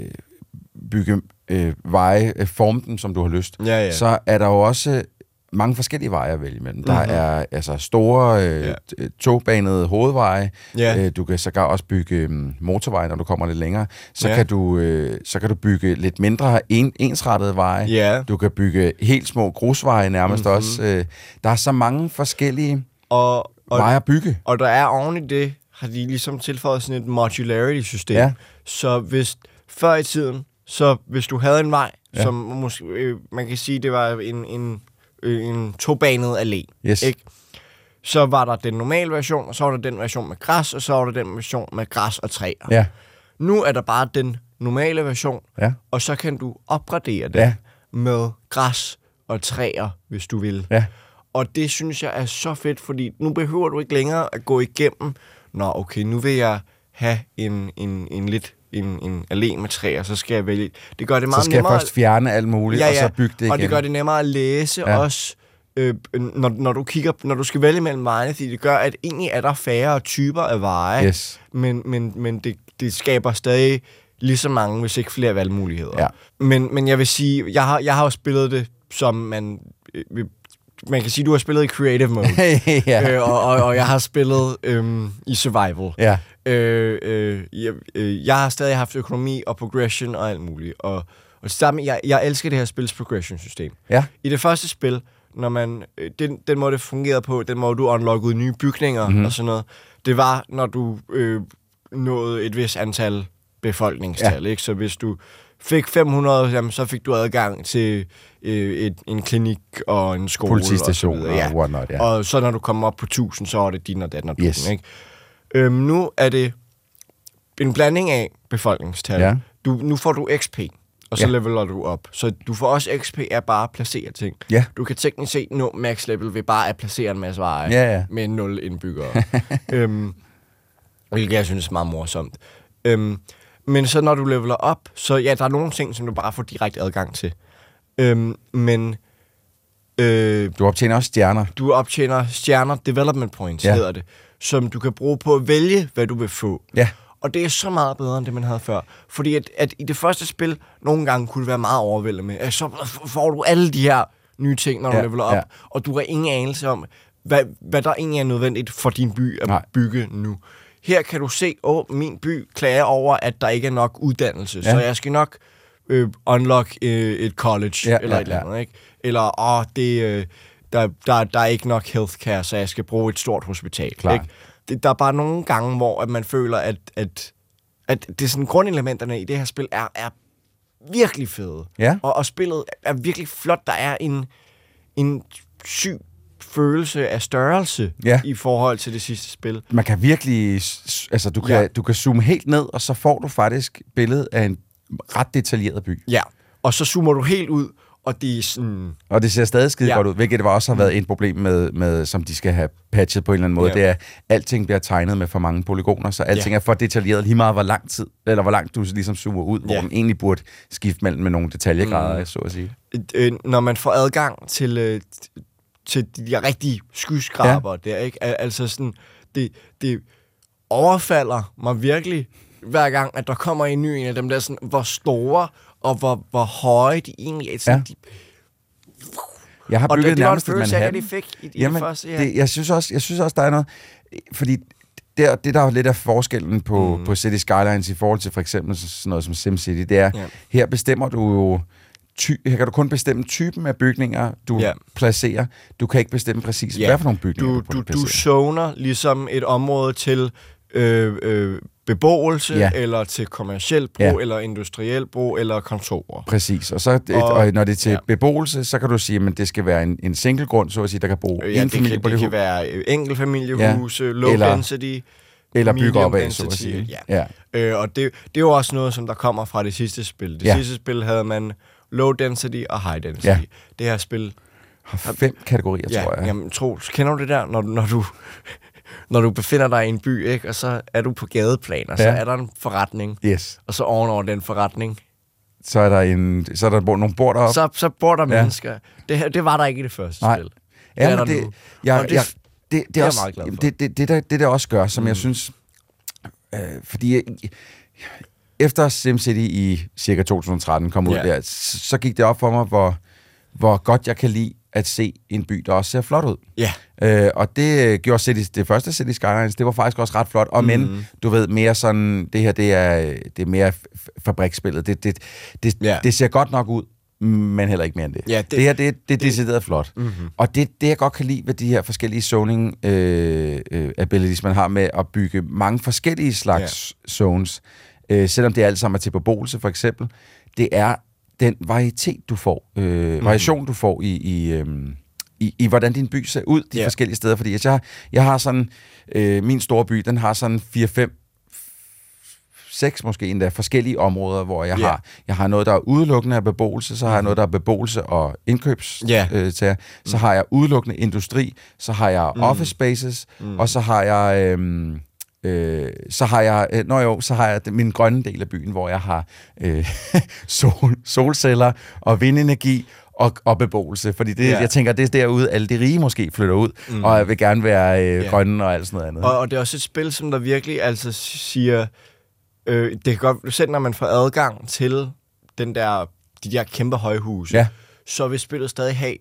bygge øh, veje, øh, forme dem, som du har lyst, Ja, ja. så er der jo også mange forskellige veje at vælge imellem. Der Mhm. er altså store øh, ja. togbanede hovedveje. Ja. Øh, du kan sågar også bygge um, motorveje, når du kommer lidt længere. Så, Ja. kan, du, øh, så kan du bygge lidt mindre en, ensrettede veje. Ja. Du kan bygge helt små grusveje nærmest Mhm. mm-hmm. også. Øh, der er så mange forskellige og, og, veje at bygge. Og der er oven i det, har de ligesom tilføjet sådan et modularity-system. Ja. Så hvis før i tiden, så hvis du havde en vej, Ja. som måske, øh, man kan sige, det var en, en, en tobanet allé, Yes. ikke? så var der den normale version, og så var der den version med græs, og så var der den version med græs og træer. Ja. Nu er der bare den normale version, Ja. og så kan du opgradere det Ja. med græs og træer, hvis du vil. Ja. Og det synes jeg er så fedt, fordi nu behøver du ikke længere at gå igennem, nå okay, nu vil jeg have en, en, en lidt en, en allé med træer, så skal jeg vælge. Det gør det Så meget skal jeg nemmere. først fjerne alt muligt, og så bygge det igen. Og det gør det nemmere at læse Ja. ja. også, øh, når, når du kigger, når du skal vælge mellem vejene, fordi det gør, at egentlig er der færre typer af veje, Yes. men, men, men det, det skaber stadig lige så mange, hvis ikke flere valgmuligheder. Ja. Men, men jeg vil sige, jeg har, jeg har jo spillet det, som man... øh, Man kan sige, du har spillet i creative mode. ja. øh, og, og, og jeg har spillet øhm, i survival. ja. Øh, øh, jeg, øh, jeg har stadig haft økonomi og progression og alt muligt. Og, og sammen, jeg, jeg elsker det her spils progression-system. Ja. I det første spil, når man, øh, den, den måde, det fungerede på, den måde, du unlockede nye bygninger Mhm. mm-hmm. og sådan noget, det var, når du øh, nåede et vis antal befolkningstal. Ja. Ikke? Så hvis du fik 500, jamen, så fik du adgang til øh, et, en klinik og en skole. Politistation og, så og videre. whatnot, ja. Og så når du kommer op på 1000, så er det din og den og Yes. yes. ikke? Øhm, nu er det en blanding af befolkningstal. Ja. Du, nu får du XP, og så Ja. leveler du op. Så du får også XP af bare at placere ting. Ja. Du kan teknisk set nå max level ved bare at placere en masse veje Ja, ja. med 0 indbyggere. øhm, hvilket jeg synes er meget morsomt. Øhm, men så når du leveler op, så ja, der er nogle ting, som du bare får direkte adgang til. Øhm, men øh, Du optjener også stjerner. du optjener stjerner, development points ja. hedder det, som du kan bruge på at vælge, hvad du vil få. Ja. Og det er så meget bedre, end det, man havde før. Fordi at, at i det første spil, nogle gange kunne det være meget overvældende med, at så får du alle de her nye ting, når du Ja, leveler op, ja. og du har ingen anelse om, hvad, hvad der egentlig er nødvendigt for din by at Nej. Bygge nu. Her kan du se, at min by klager over, at der ikke er nok uddannelse, Ja. ja. så jeg skal nok øh, unlock øh, et college Ja, ja, eller ja, et eller ja. andet. Ikke? Eller, åh, det, øh, der, der, der er ikke nok healthcare, så jeg skal bruge et stort hospital. Klart. Ikke? Det, der er bare nogle gange, hvor at man føler, at, at, at det er sådan, grundelementerne i det her spil er, er virkelig fede. Ja. Og, og spillet er virkelig flot. Der er en, en syg følelse af størrelse Ja. i forhold til det sidste spil. Man kan virkelig... Altså, du kan, Ja. du kan zoome helt ned, og så får du faktisk billedet af en ret detaljeret by. Ja. Og så zoomer du helt ud, og det er sådan... Og det ser stadig skide ja. Godt ud, hvilket det også har været et problem med, med, som de skal have patchet på en eller anden måde. Ja. Det er, at alting bliver tegnet med for mange polygoner, så alting Ja. er for detaljeret lige meget, hvor lang tid, eller hvor langt du ligesom zoomer ud, hvor Ja. den egentlig burde skifte mellem med nogle detaljegrader, mm. så at sige. øh, når man får adgang til, øh, til de rigtige skyskraber ja. der, ikke? Al- Altså sådan, det, det overfalder mig virkelig, hver gang, at der kommer en ny en af dem der, sådan, hvor store og hvor, hvor høje de egentlig er. Sådan, Ja. de, Jeg har og bygget det, det var en følelse Manhattan. de fik i, i Jamen, det første. Ja. det, jeg, synes også, jeg synes også, der er noget... Fordi der, det, der er lidt af forskellen på, mm. på City Skylines i forhold til for eksempel sådan noget som SimCity, det er, ja. Her bestemmer du jo... Ty, her kan du kun bestemme typen af bygninger, du ja. Placerer. Du kan ikke bestemme præcis, ja. hvad for nogle bygninger du, du, du, du placerer. zoner ligesom et område til øh, øh, beboelse, Ja. eller til kommersiel brug, Ja. eller industriel brug, eller kontorer. Præcis, og, så, og, Og- og når det er til ja. beboelse, så kan du sige, at det skal være en, en single grund, så at sige, der kan bo Øh, Ja, en det, familie kan, på det det kan være øh, enkeltfamiliehuse, ja. low Eller- density, eller bygge op af, så at sige. Ja. ja. Øh, og det, det er jo også noget, som der kommer fra det sidste spil. Det Ja. sidste spil havde man low density og high density. Ja. Det her spil, Har fem kategorier, ja, tror jeg. jamen, Troels, kender du det der, når, når du... Når du befinder dig i en by, ikke, og så er du på gadeplan, og så Ja. er der en forretning, Yes. og så ovenover den forretning, Så er der, en, så er der nogle bord deroppe. så, så bor der Ja. mennesker. Det, det var der ikke i det første Nej. spil. Ja, er men der det, nu. jeg, Og det- jeg, det, det, er er jeg også, meget glad for. det, det, det, der, det der også gør, som mm. jeg synes, øh, fordi jeg, efter SimCity i cirka 2013 kom ud Ja. der, så, så gik det op for mig, hvor, hvor godt jeg kan lide at se en by, der også ser flot ud. Ja. Øh, og det øh, gjorde City, det første City Skylines, det var faktisk også ret flot. Og mm. men, du ved, mere sådan, det her, det er, det er mere fabriksspillet. Det, det, det, Ja. det ser godt nok ud, men heller ikke mere end det. Ja, det, det- det her, det, det er decideret flot. Mhm. Mm-hmm. Og det, det, jeg godt kan lide ved de her forskellige zoning øh, øh, abilities, man har med at bygge mange forskellige slags ja. zones, øh, selvom det alt sammen er til beboelse for eksempel, det er den varietet, du får, øh, Mhm. variation, du får i, i, øh, i, i, hvordan din by ser ud de Ja. forskellige steder. Fordi jeg, jeg har sådan, øh, min store by, den har sådan 4-5 seks måske endda forskellige områder, hvor jeg, Ja. har, jeg har noget, der er udelukkende af beboelse, så har jeg noget, der er beboelse og indkøbs Ja. øh, til, så har jeg udelukkende industri, så har jeg Mm. office spaces, og så har jeg... Øhm, Øh, så har jeg, øh, nå jo, så har jeg min grønne del af byen, hvor jeg har øh, sol, solceller og vindenergi og, og beboelse. Fordi det, Ja. jeg tænker, det er derude, alle de rige måske flytter ud, mm. og jeg vil gerne være øh, Ja. grønne og alt sådan noget andet. Og, og det er også et spil, som der virkelig altså siger, øh, det kan godt, selv når man får adgang til den der, de der kæmpe højhuse, Ja. så vil spillet stadig have,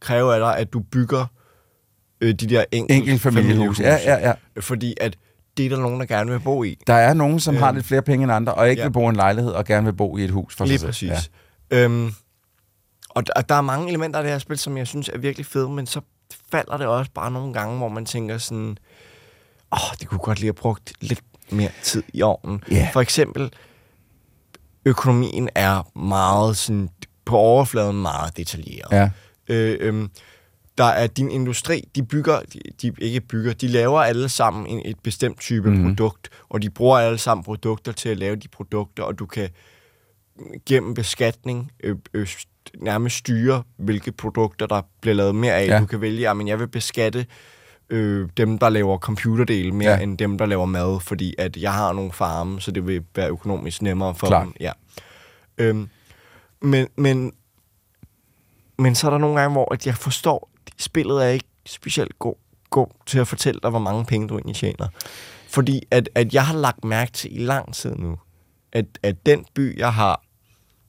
kræve af dig, at du bygger øh, de der enkelt, Enkelt familiehus. Ja, ja, ja. Fordi at det er der nogen, der gerne vil bo i. Der er nogen, som Øhm, har lidt flere penge end andre, og ikke ja. vil bo i en lejlighed, og gerne vil bo i et hus for Lige sig præcis. selv. Ja. Øhm, og, der, og der er mange elementer af det her spil, som jeg synes er virkelig fede, men så falder det også bare nogle gange, hvor man tænker sådan, åh, det kunne godt lige have brugt lidt mere tid i ovnen. Ja. For eksempel, økonomien er meget sådan, på overfladen meget detaljeret. Ja. Øh, øhm, der er din industri, de bygger, de, de ikke bygger, de laver alle sammen en, et bestemt type mm-hmm. produkt, og de bruger alle sammen produkter til at lave de produkter, og du kan gennem beskatning øh, øh, st- nærmest styre, hvilke produkter, der bliver lavet mere af. Ja. Du kan vælge, at jeg vil beskatte øh, dem, der laver computerdele mere Ja. end dem, der laver mad, fordi at jeg har nogle farme, så det vil være økonomisk nemmere for Klart. dem. Ja. Øhm, men, men, men så er der nogle gange, hvor at jeg forstår, spillet er ikke specielt god, god til at fortælle dig, hvor mange penge du egentlig tjener. Fordi at, at jeg har lagt mærke til i lang tid nu, at, at den by, jeg har,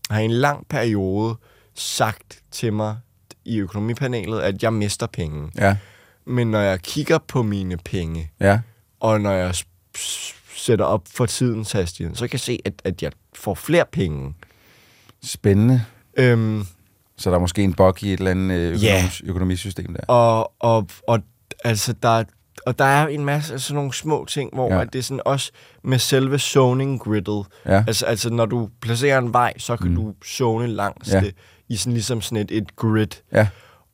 har i en lang periode sagt til mig i økonomipanelet, at jeg mister penge. Ja. Men når jeg kigger på mine penge, Ja. og når jeg sætter op for tidens hastighed, så kan jeg se, at, at jeg får flere penge. Spændende. Øhm, Så der er måske en bug i et eller andet øh, Ja. økonomisk, økonomisystem der. og, og, og, altså, der, og der er en masse sådan nogle små ting, hvor Ja. at det er sådan også med selve zoning gridet. Ja. Altså, altså, når du placerer en vej, så kan mm. du zone langs ja. det i sådan ligesom sådan et, et grid. Ja.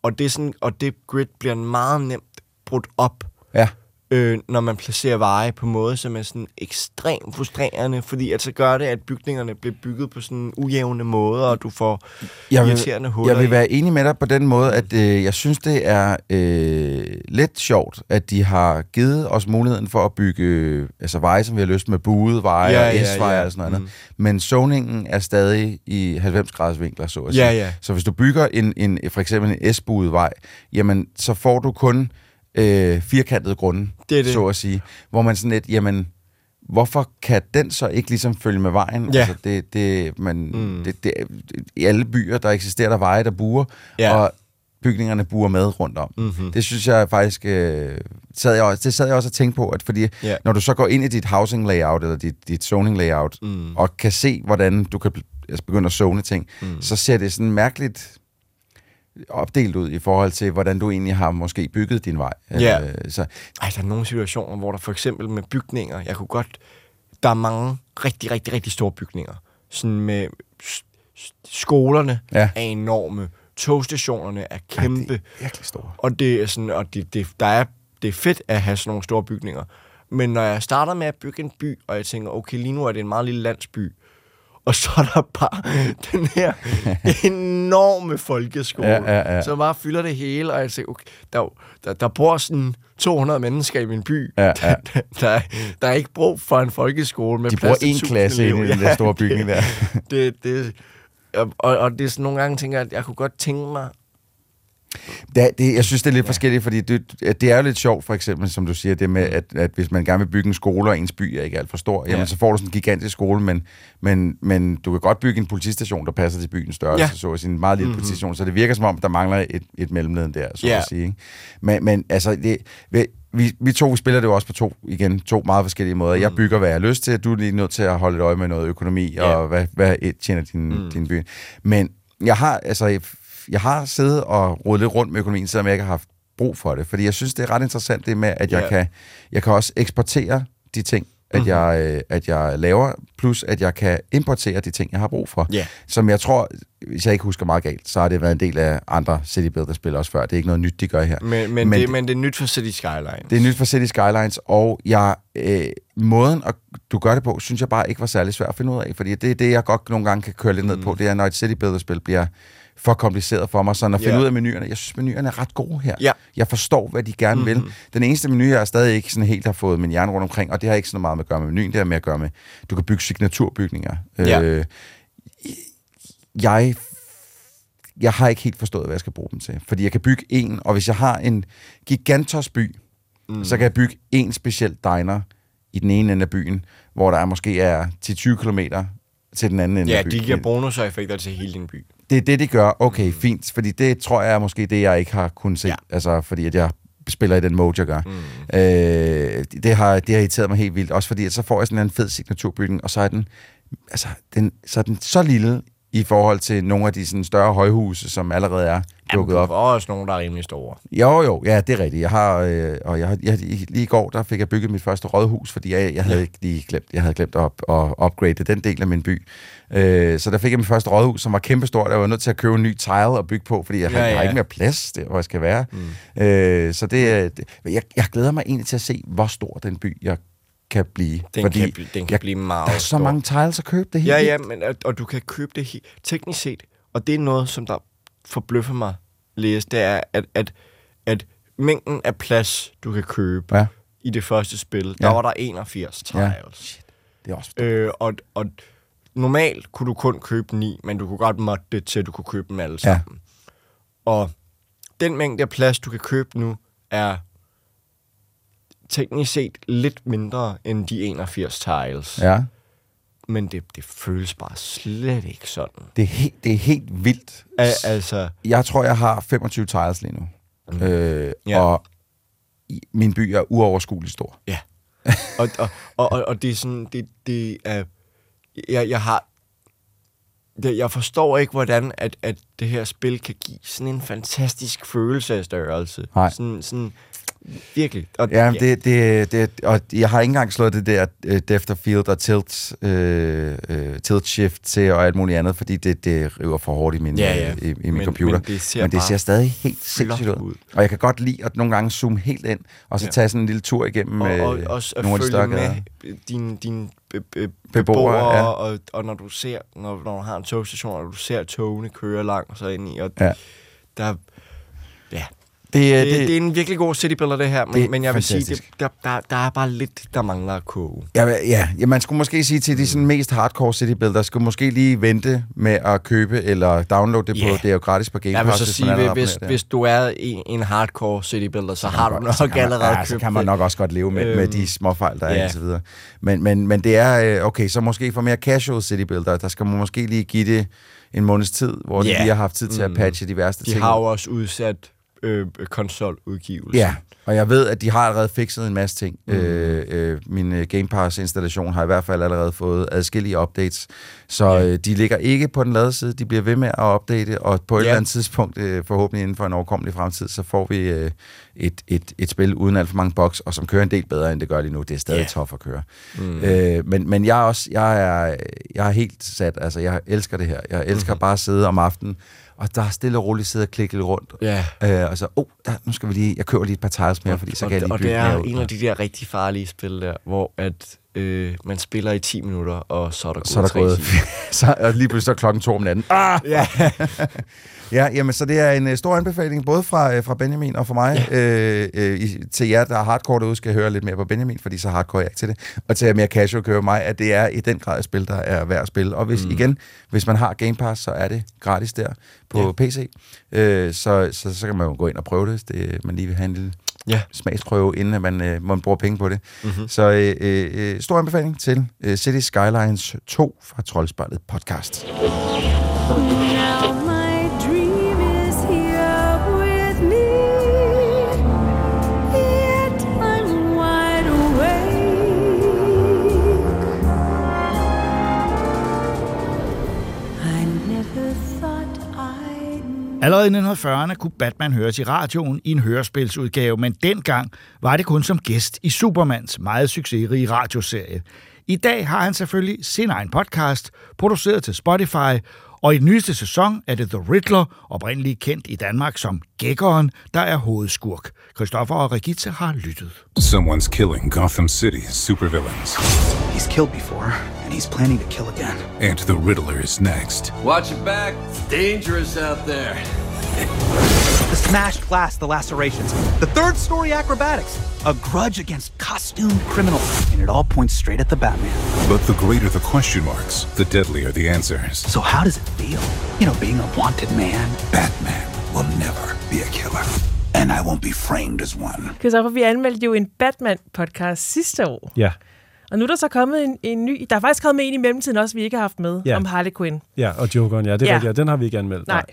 Og det, er sådan, og det grid bliver meget nemt brudt op, Ja. Øh, når man placerer veje på måde, som er sådan ekstremt frustrerende, fordi at så gør det, at bygningerne bliver bygget på sådan ujævne måder, og du får Jeg vil, irriterende huller jeg vil i. være enig med dig på den måde, at øh, jeg synes, det er øh, lidt sjovt, at de har givet os muligheden for at bygge øh, altså veje, som vi har lyst med buede veje Ja, og ja, S-veje ja. og sådan noget. Mm. Men zoningen er stadig i 90 graders vinkler, så at sige. Ja, ja. Så hvis du bygger en, en, for eksempel en S-buet vej, jamen, så får du kun øh, firkantede grunde, Det er det. så at sige. Hvor man sådan lidt, jamen, hvorfor kan den så ikke ligesom følge med vejen? Ja. Altså, det, det, man, mm. det, det, I alle byer, der eksisterer der veje, der buer, Ja. og bygningerne buer med rundt om. Mhm. Det synes jeg faktisk, øh, sad jeg også, det sad jeg også og tænkte på, at fordi Ja. når du så går ind i dit housing layout, eller dit, dit zoning layout, Mm. og kan se, hvordan du kan altså begynde at zone ting, mm. så ser det sådan mærkeligt opdelt ud i forhold til, hvordan du egentlig har måske bygget din vej. Ja. Øh, så, Ej, der er nogle situationer, hvor der for eksempel med bygninger, jeg kunne godt... Der er mange rigtig, rigtig, rigtig store bygninger. Sådan med skolerne Ja. er enorme. Togstationerne er kæmpe. det er virkelig store. Og det er sådan, og det, det, der er, det er fedt at have sådan nogle store bygninger. Men når jeg starter med at bygge en by, og jeg tænker, okay, lige nu er det en meget lille landsby, og så er der bare den her enorme folkeskole, Ja, ja, ja. som bare fylder det hele, og jeg tænker, okay, der, der, der bor sådan 200 mennesker i min by. Ja, ja. Der, der, der, er, der er ikke brug for en folkeskole med De plads bruger 1000 klasse inde i den der store bygning der. Det, det, og, og det er sådan nogle gange, tænker jeg, at jeg kunne godt tænke mig, Det, det, jeg synes, det er lidt ja. forskelligt, fordi det, det er jo lidt sjovt, for eksempel, som du siger, det med, at, at hvis man gerne vil bygge en skole, og ens by er ikke alt for stor, jamen Ja. så får du sådan en gigantisk skole, men, men, men du kan godt bygge en politistation, der passer til byens størrelse, Ja. så at sige, en meget lille mm-hmm. politistation, så det virker som om, der mangler et, et mellemled der, så Ja. at sige. Ikke? Men, men altså, det, vi, vi, to vi spiller det jo også på to, igen, to meget forskellige måder. Mm. Jeg bygger, hvad jeg har lyst til, du er lige nødt til at holde et øje med noget økonomi, Ja. og hvad, hvad et tjener din, mm. din by. Men jeg har, altså, jeg har siddet og rodet lidt rundt med økonomien, selvom jeg ikke har haft brug for det. Fordi jeg synes, det er ret interessant det med, at jeg, Ja. kan, jeg kan også eksportere de ting, at, Mhm. jeg, øh, at jeg laver, plus at jeg kan importere de ting, jeg har brug for. Ja. Som jeg tror, hvis jeg ikke husker meget galt, så har det været en del af andre City Builder-spil også før. Det er ikke noget nyt, de gør her. men, men, Men det, men det er nyt for City Skyline. Det er nyt for City Skylines, og jeg, øh, måden, at du gør det på, synes jeg bare ikke var særlig svært at finde ud af. Fordi det er det, jeg godt nogle gange kan køre lidt ned på. Det er, når et City Builder-spil bliver for kompliceret for mig. Så at finde Ja. ud af menuerne. Jeg synes, menuerne er ret gode her. Ja. Jeg forstår, hvad de gerne mm-hmm. vil. Den eneste menu, jeg stadig ikke sådan helt har fået min hjerne rundt omkring, og det har ikke så meget med at gøre med menuen, det har med at gøre med, du kan bygge signaturbygninger. Ja. Øh, jeg jeg har ikke helt forstået, hvad jeg skal bruge dem til. Fordi jeg kan bygge en, og hvis jeg har en gigantos by, mm. så kan jeg bygge en speciel diner i den ene ende af byen, hvor der er måske er 10-20 km til den anden ende Ja, af byen. de giver bonus effekter til hele din by. Det er det, de gør. Okay, fint. Fordi det tror jeg er måske det, jeg ikke har kunnet se. Ja. Altså, fordi at jeg spiller i den mode, jeg gør. Mm. Øh, det, har, det har irriteret mig helt vildt. Også fordi, at så får jeg sådan en fed signaturbygning, og så er den, altså, den, så er den så lille i forhold til nogle af de sådan, større højhuse, som allerede er dukket Jamen, op. Der er også nogen, der er rimelig store. Jo, jo, ja, det er rigtigt. Jeg har, øh, og jeg, jeg, lige i går, der fik jeg bygget mit første rådhus, fordi jeg, jeg havde ikke lige glemt, jeg havde glemt at, at upgrade den del af min by. Øh, så der fik jeg mit første rådhus, som var kæmpestort. Jeg var nødt til at købe en ny tile og bygge på, fordi jeg, ja, Ja, jeg har ja. ikke mere plads, der, hvor jeg skal være. Mm. Øh, så det, det jeg, jeg glæder mig egentlig til at se, hvor stor den by, jeg kan blive. Den fordi kan, den kan jeg, blive meget der er så stor. mange tiles at købe, det hele. Ja, ja, men, og, og du kan købe det he- teknisk set. Og det er noget, som der forbløffer mig læse, det er, at, at, at mængden af plads, du kan købe Ja. i det første spil, der Ja. var der 81 Ja. tiles. Det er også Øh, og, og normalt kunne du kun købe 9, men du kunne godt måtte det til, at du kunne købe dem alle Ja. sammen. Og den mængde af plads, du kan købe nu, er teknisk set lidt mindre end de 81 tiles. Ja, Men det, det føles bare slet ikke sådan. det er, helt, det er helt vildt. Al- altså, Jeg tror, jeg har 25 tiles lige nu. Mm. Øh, Ja. Og min by er uoverskueligt stor. ja. og, og, og, og, og det er sådan, det, det er, jeg, jeg har, det, jeg forstår ikke, hvordan at, at det her spil kan give sådan en fantastisk følelse af størrelse. Nej. Sådan, sådan virkelig. Og, Ja, det, det, det, og jeg har ikke engang slået det der uh, depth of field og tilt, uh, uh, tilt shift til og alt muligt andet, fordi det, det river for hårdt i min, Ja, ja. i, i min Men- computer. men det ser men det ser stadig helt sindssygt ud. ud. Og jeg kan godt lide at nogle gange zoome helt ind, og så Ja. tage sådan en lille tur igennem og, og også nogle af de større gader. med dine din be, be, Beboere, beboere, ja. og, og når du ser, når, når du har en togstation, og du ser togene køre langt så ind i, og Ja. der, ja, Det, er- det, det, det, er en virkelig god citybuilder, det her, det er men, men jeg vil sige, fantastisk. det, der, der, der er bare lidt, der mangler at koge. Ja, ja, ja, man skulle måske sige til de sådan mest hardcore citybuilder, skulle måske lige vente med at købe eller downloade det Ja. på, det er jo gratis på Game Jeg vil Pass. så hvis sige, hvis, der. hvis du er en, en hardcore citybuilder, så har du nok så man- allerede ja, så kan man det. nok også godt leve med, øhm, med Øhm, de små fejl, der er ja. og så videre. Men, men, men det er, øh, okay, så måske for mere casual citybuilder, der skal man måske lige give det en måneds tid, hvor de Ja. lige har haft tid til at Mm. patche de værste De ting. har jo også udsat øh, konsoludgivelse. Ja, og jeg ved, at de har allerede fikset en masse ting. Mm. Øh, øh, min øh, Game Pass-installation har i hvert fald allerede fået adskillige updates, så Ja. øh, de ligger ikke på den lade side. De bliver ved med at opdate, og på et Ja. eller andet tidspunkt, øh, forhåbentlig inden for en overkommelig fremtid, så får vi øh, et, et, et spil uden alt for mange bugs, og som kører en del bedre, end det gør lige nu. Det er stadig Ja. tough at køre. Mm. Øh, men, men jeg er også, jeg er, jeg er helt sat, altså jeg elsker det her. Jeg elsker mm-hmm. bare at sidde om aftenen, og der er stille og roligt sidde og klikke lidt rundt. Ja. Øh, og så, oh, der, nu skal vi lige, jeg køber lige et par tiles mere, fordi så og, kan jeg lige og det er en af de der rigtig farlige spil der, hvor at øh, man spiller i 10 minutter, og så er der gået så er der gået, så lige pludselig så er klokken to om natten. Ah! Ja. Ja, jamen, så det er en uh, stor anbefaling, både fra, uh, fra Benjamin og fra mig. Ja. Uh, i, til jer, der er hardcore derude, skal høre lidt mere på Benjamin, fordi så hardcore er jeg ikke til det. Og til jer mere casual kører mig, at det er i den grad et spil, der er værd at spille. Og hvis, mm. igen, hvis man har Game Pass, så er det gratis der på Ja. PC. Uh, så, så, så kan man jo gå ind og prøve det, hvis det, man lige vil have en lille Ja. smagsprøve, inden at man, øh, man bruger penge på det. Mm-hmm. Så øh, øh, stor anbefaling til øh, City Skylines 2 fra Troldspejlet podcast. Now Allerede i 1940'erne kunne Batman høres i radioen i en hørespilsudgave, men dengang var det kun som gæst i Supermans meget succesrige radioserie. I dag har han selvfølgelig sin egen podcast, produceret til Spotify, og i den nyeste sæson er det The Riddler, oprindeligt kendt i Danmark som Gækkeren, der er hovedskurk. Christoffer og Regitze har lyttet. Someone's killing Gotham City's supervillains. He's killed before, and he's planning to kill again. And the Riddler is next. Watch your back. It's dangerous out there. The smashed glass, the lacerations, the third story acrobatics, a grudge against costumed criminals, and it all points straight at the Batman. But the greater the question marks, the deadlier the answers. So, how does it feel? You know, being a wanted man. Batman will never be a killer. And I won't be framed as one. Christoffer, vi anmeldte jo en Batman-podcast sidste år. Ja, Og nu er der så kommet en, en ny... Der er faktisk kommet en i mellemtiden også, vi ikke har haft med, Ja. om Harley Quinn. ja, og Jokeren, ja, det er Ja. ja. rigtigt, ja, den har vi ikke anmeldt. Nej.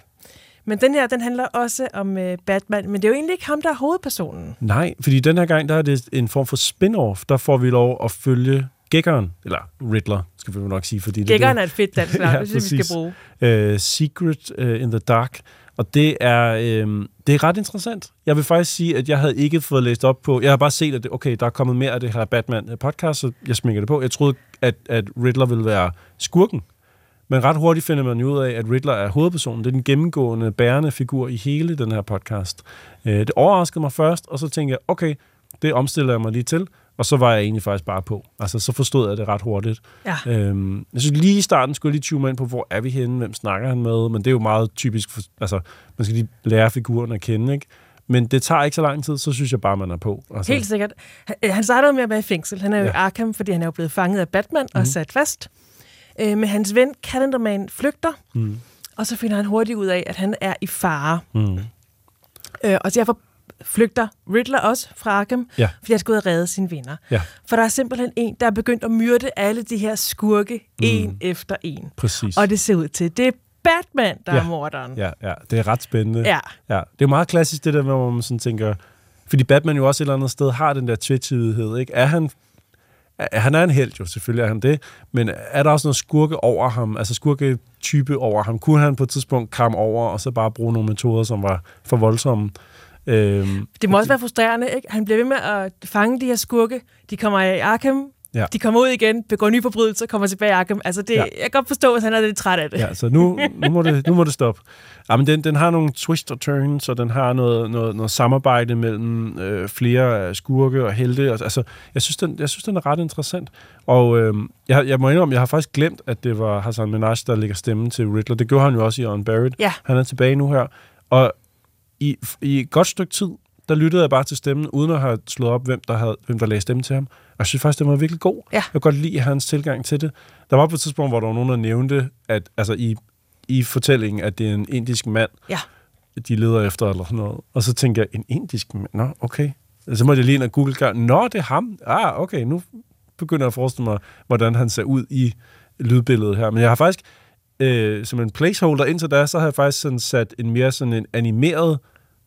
Men den her, den handler også om uh, Batman, men det er jo egentlig ikke ham, der er hovedpersonen. Nej, fordi den her gang, der er det en form for spin-off. Der får vi lov at følge Gækkeren, eller Riddler, skal vi nok sige, fordi det Gækkeren det. er et fedt dansk navn, det synes vi skal bruge. Øh, Secret uh, in the Dark. Og det er, øh, det er ret interessant. Jeg vil faktisk sige, at jeg havde ikke fået læst op på... Jeg har bare set, at det, okay, der er kommet mere af det her Batman-podcast, så jeg smækker det på. Jeg troede, at, at Riddler ville være skurken. Men ret hurtigt finder man ud af, at Riddler er hovedpersonen. Det er den gennemgående, bærende figur i hele den her podcast. Øh, det overraskede mig først, og så tænkte jeg, okay, det omstiller jeg mig lige til. Og så var jeg egentlig faktisk bare på. Altså, så forstod jeg det ret hurtigt. Ja. Øhm, jeg synes lige i starten skulle jeg lige tune ind på, hvor er vi henne, hvem snakker han med, men det er jo meget typisk, for, altså, man skal lige lære figuren at kende, ikke? Men det tager ikke så lang tid, så synes jeg bare, man er på. Altså, Helt sikkert. Han, startede med at være i fængsel. Han er jo ja. i. Arkham, fordi han er jo blevet fanget af Batman mm. og sat fast. Øh, men hans ven, Calendarman, flygter, Mm. og så finder han hurtigt ud af, at han er i fare. Mm. Øh, og derfor flygter Riddler også fra Arkham, Ja. fordi han skal ud og redde sine venner. Ja. For der er simpelthen en, der er begyndt at myrde alle de her skurke, mm. en efter en. Præcis. Og det ser ud til, det er Batman, der Ja. er morderen. Ja, ja, det er ret spændende. Ja. ja. Det er meget klassisk, det der med, hvor man sådan tænker... Fordi Batman jo også et eller andet sted har den der tvetydighed, ikke? Er han... Han er en held jo, selvfølgelig er han det, men er der også noget skurke over ham, altså skurke-type over ham? Kunne han på et tidspunkt komme over, og så bare bruge nogle metoder, som var for voldsomme? Øhm, Det må også være frustrerende, ikke? Han bliver ved med at fange de her skurke. De kommer i Arkham, Ja. de kommer ud igen, begår nye forbrydelser, kommer tilbage i Arkham. Altså, det, Ja. jeg kan godt forstå, at han er lidt træt af det. Ja, så nu, nu, må, det, nu må det stoppe. Ja, men den, den har nogle twist og turns, og den har noget, noget, noget samarbejde mellem øh, flere skurke og helte. Og, altså, jeg synes, den, jeg synes, den er ret interessant. Og øh, jeg, jeg må indrømme, jeg har faktisk glemt, at det var Hassan Minaj, der lægger stemmen til Riddler. Det gjorde han jo også i Unburied. Ja. Han er tilbage nu her. Og i, i et godt stykke tid, der lyttede jeg bare til stemmen, uden at have slået op, hvem der, havde, hvem der lagde stemme til ham. Og jeg synes faktisk, det var virkelig god. Ja. Jeg kan godt lide hans tilgang til det. Der var på et tidspunkt, hvor der var nogen, der nævnte, at altså, i, i fortællingen, at det er en indisk mand, Ja. de leder efter, eller sådan noget. Og så tænker jeg, en indisk mand? Nå, okay. Så måtte jeg lige ind og google, nå, det er ham. Ah, okay, nu begynder jeg at forestille mig, hvordan han ser ud i lydbilledet her. Men jeg har faktisk, øh, som en placeholder indtil da, så har jeg faktisk sådan sat en mere sådan en animeret,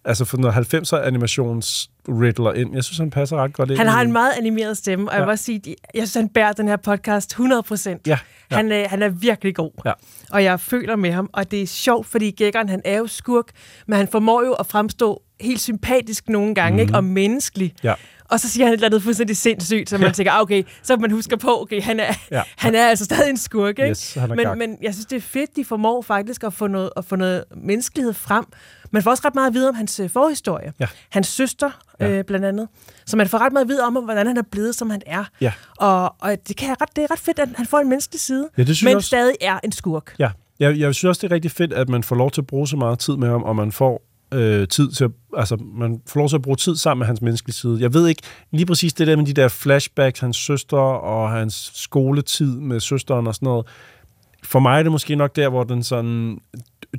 altså for noget 90'er animations Riddler ind. Jeg synes, han passer ret godt ind. Han har en meget animeret stemme, og jeg Ja. vil også sige, jeg synes, han bærer den her podcast 100 procent. Ja, ja. Han, øh, han er virkelig god. Ja. Og jeg føler med ham, og det er sjovt, fordi Gækkeren, han er jo skurk, men han formår jo at fremstå helt sympatisk nogle gange, mm. ikke? og menneskelig. Ja. Og så siger han et eller andet fuldstændig sindssygt, så man tænker, ah, okay, så man husker på, okay, han er, Ja. han er altså stadig en skurk, ikke? Yes, men, men jeg synes, det er fedt, de formår faktisk at få noget, at få noget menneskelighed frem. Man får også ret meget at vide om hans øh, forhistorie. Ja. Hans søster, Ja. øh, blandt andet. Så man får ret meget at vide om, hvordan han er blevet, som han er. Ja. Og, og det, kan jeg ret, det er ret fedt, at han får en menneskelig side, Ja, det men også. stadig er en skurk. Ja, jeg, jeg synes også, det er rigtig fedt, at man får lov til at bruge så meget tid med ham, og man får øh, tid til at, altså, man får lov til at bruge tid sammen med hans menneskelige side. Jeg ved ikke lige præcis det der med de der flashbacks, hans søster og hans skoletid med søsteren og sådan noget. For mig er det måske nok der, hvor den sådan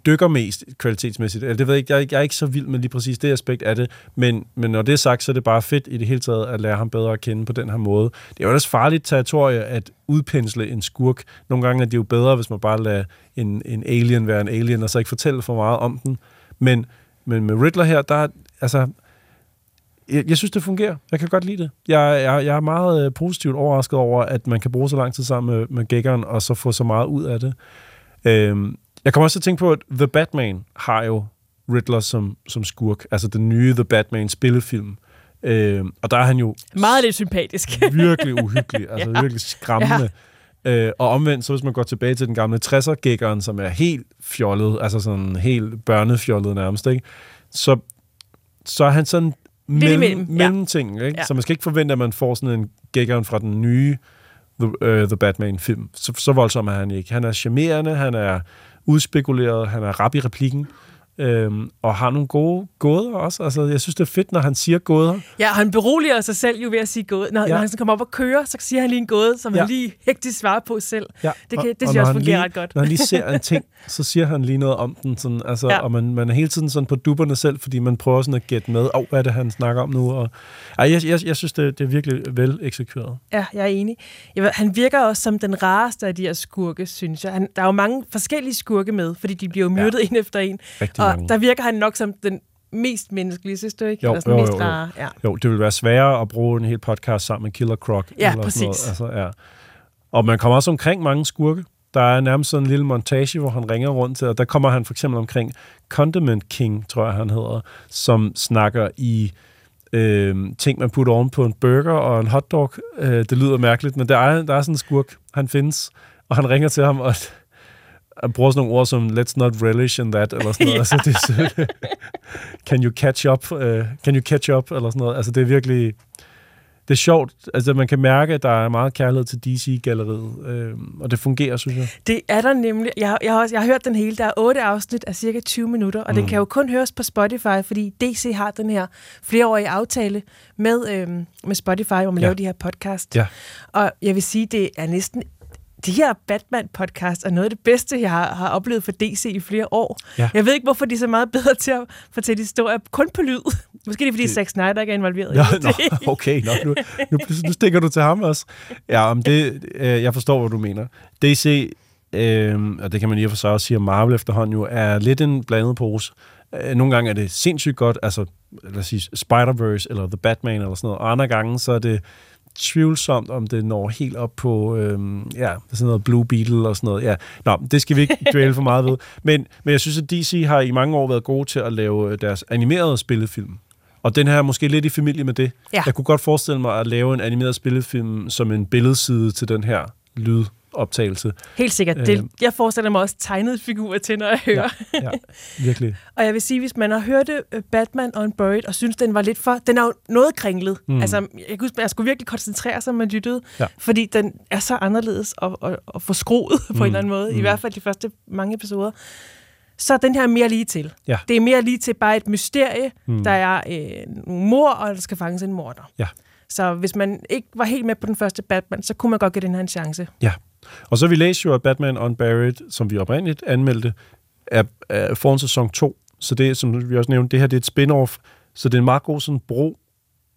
dykker mest kvalitetsmæssigt. Eller det ved jeg ikke, jeg, er ikke- jeg er ikke så vild med lige præcis det aspekt af det, men, men når det er sagt, så er det bare fedt i det hele taget at lære ham bedre at kende på den her måde. Det er jo ellers farligt territorie at udpensle en skurk. Nogle gange er det jo bedre, hvis man bare lader en, en alien være en alien, og så ikke fortælle for meget om den. Men, men med Riddler her, der er, altså, jeg, jeg synes, det fungerer. Jeg kan godt lide det. Jeg, jeg, jeg er meget øh, positivt overrasket over, at man kan bruge så lang tid sammen med, med gækkeren, og så få så meget ud af det. Øhm, jeg kommer også til at tænke på, at The Batman har jo Riddler som, som skurk. Altså den nye The Batman spillefilm. Øhm, og der er han jo Meget lidt sympatisk. virkelig uhyggelig, altså ja. virkelig skræmmende. Ja. Øh, og omvendt, så hvis man går tilbage til den gamle 60'er-gækkeren, som er helt fjollet, altså sådan helt børnefjollet nærmest, ikke? Så, så er han sådan mellem, imellem, ja. mellemting, ikke? Ja. Så man skal ikke forvente, at man får sådan en gækkeren fra den nye The, uh, The Batman-film. Så, så voldsom er han ikke. Han er charmerende, han er udspekuleret, han er rap i replikken, øhm, og har nogle gode gåder også. Altså, jeg synes, det er fedt, når han siger gåder. Ja, han beroliger sig selv jo ved at sige gåde. Når, ja. Når han kommer op og kører, så siger han lige en gåde, som ja. Han lige hektisk svarer på selv. Ja, Det, kan, og- det og synes jeg når også fungerer lige, ret godt. Når han lige ser en ting, så siger han lige noget om den. Sådan, altså, Ja. Og man, man er hele tiden sådan på dupperne selv, fordi man prøver sådan at gætte med, oh, hvad er det, han snakker om nu? Og, ej, jeg, jeg, jeg synes, det, det er virkelig vel eksekveret. Ja, jeg er enig. Jeg, han virker også som den rareste af de her skurke, synes jeg. Han, der er jo mange forskellige skurke med, fordi de bliver jo myrdet ja. en efter en. Rigtig og mange. der virker han nok som den mest menneskelige, synes du ikke? Jo, Eller sådan jo, mest jo, jo. rare. Ja. jo, det vil være sværere at bruge en hel podcast sammen med Killer Croc. Ja, eller sådan præcis. Altså, ja. Og man kommer også omkring mange skurke. Der er nærmest sådan en lille montage, hvor han ringer rundt til, og der kommer han for eksempel omkring Condiment King, tror jeg han hedder, som snakker i øh, ting, man putter oven på en burger og en hotdog. Øh, det lyder mærkeligt, men der er, der er sådan en skurk, han findes, og han ringer til ham, og han bruger sådan nogle ord som, let's not relish in that, eller sådan noget. Ja. Altså, det er så, can you catch up? Uh, can you catch up? Eller sådan noget. Altså, det er virkelig... Det er sjovt. Altså, man kan mærke, at der er meget kærlighed til DC-galleriet, øh, og det fungerer, synes jeg. Det er der nemlig. Jeg, jeg, har, også, jeg har hørt den hele. Der er otte afsnit af cirka 20 minutter, og mm. den Mm. kan jo kun høres på Spotify, fordi DC har den her flereårige aftale med, øhm, med Spotify, hvor man ja. laver de her podcast. Ja. Og jeg vil sige, det er næsten... De her Batman-podcast er noget af det bedste, jeg har, har oplevet for DC i flere år. Ja. Jeg ved ikke, hvorfor de er så meget bedre til at fortælle historier kun på lyd. Måske det er, fordi Det- Zack Snyder ikke er involveret Ja, i det. nå, okay, nå, nu, nu, nu stikker du til ham også. Ja, om det, øh, jeg forstår, hvad du mener. DC, øh, og det kan man i og for sig også sige, at Marvel efterhånden jo er lidt en blandet pose. Øh, Nogle gange er det sindssygt godt, altså lad os sige Spider-Verse eller The Batman eller sådan noget, og andre gange så er det tvivlsomt, om det når helt op på øhm, ja, sådan noget Blue Beetle og sådan noget. Ja. Nå, det skal vi ikke dvæle for meget ved. Men, men jeg synes, at DC har i mange år været gode til at lave øh, deres animerede spillefilm. Og den her er måske lidt i familie med det. Ja. Jeg kunne godt forestille mig at lave en animeret spillefilm som en billedside til den her lydoptagelse. Helt sikkert. Øh, Det, jeg forestiller mig også tegnede figurer til, når jeg hører. Ja, ja, virkelig. Og jeg vil sige, hvis man har hørt øh, Batman Unburied, og synes, den var lidt for... Den er jo noget kringlet. Mm. Mm. Altså, jeg, huske, jeg skulle virkelig koncentrere sig, man lyttede, Ja. fordi den er så anderledes og, og, og forskroet på Mm. en eller anden måde. Mm. I hvert fald de første mange episoder. Så er den her mere lige til. Ja. Det er mere lige til bare et mysterie. Mm. Mm. Der er øh, nogle mor, og der skal fanges en morder. Ja. Så hvis man ikke var helt med på den første Batman, så kunne man godt give den her en chance. Ja. Og så vi læser jo, at Batman Unburied, som vi oprindeligt anmeldte, er, er foran sæson 2. Så det, som vi også nævnte, det her det er et spin-off. Så det er en meget god sådan bro,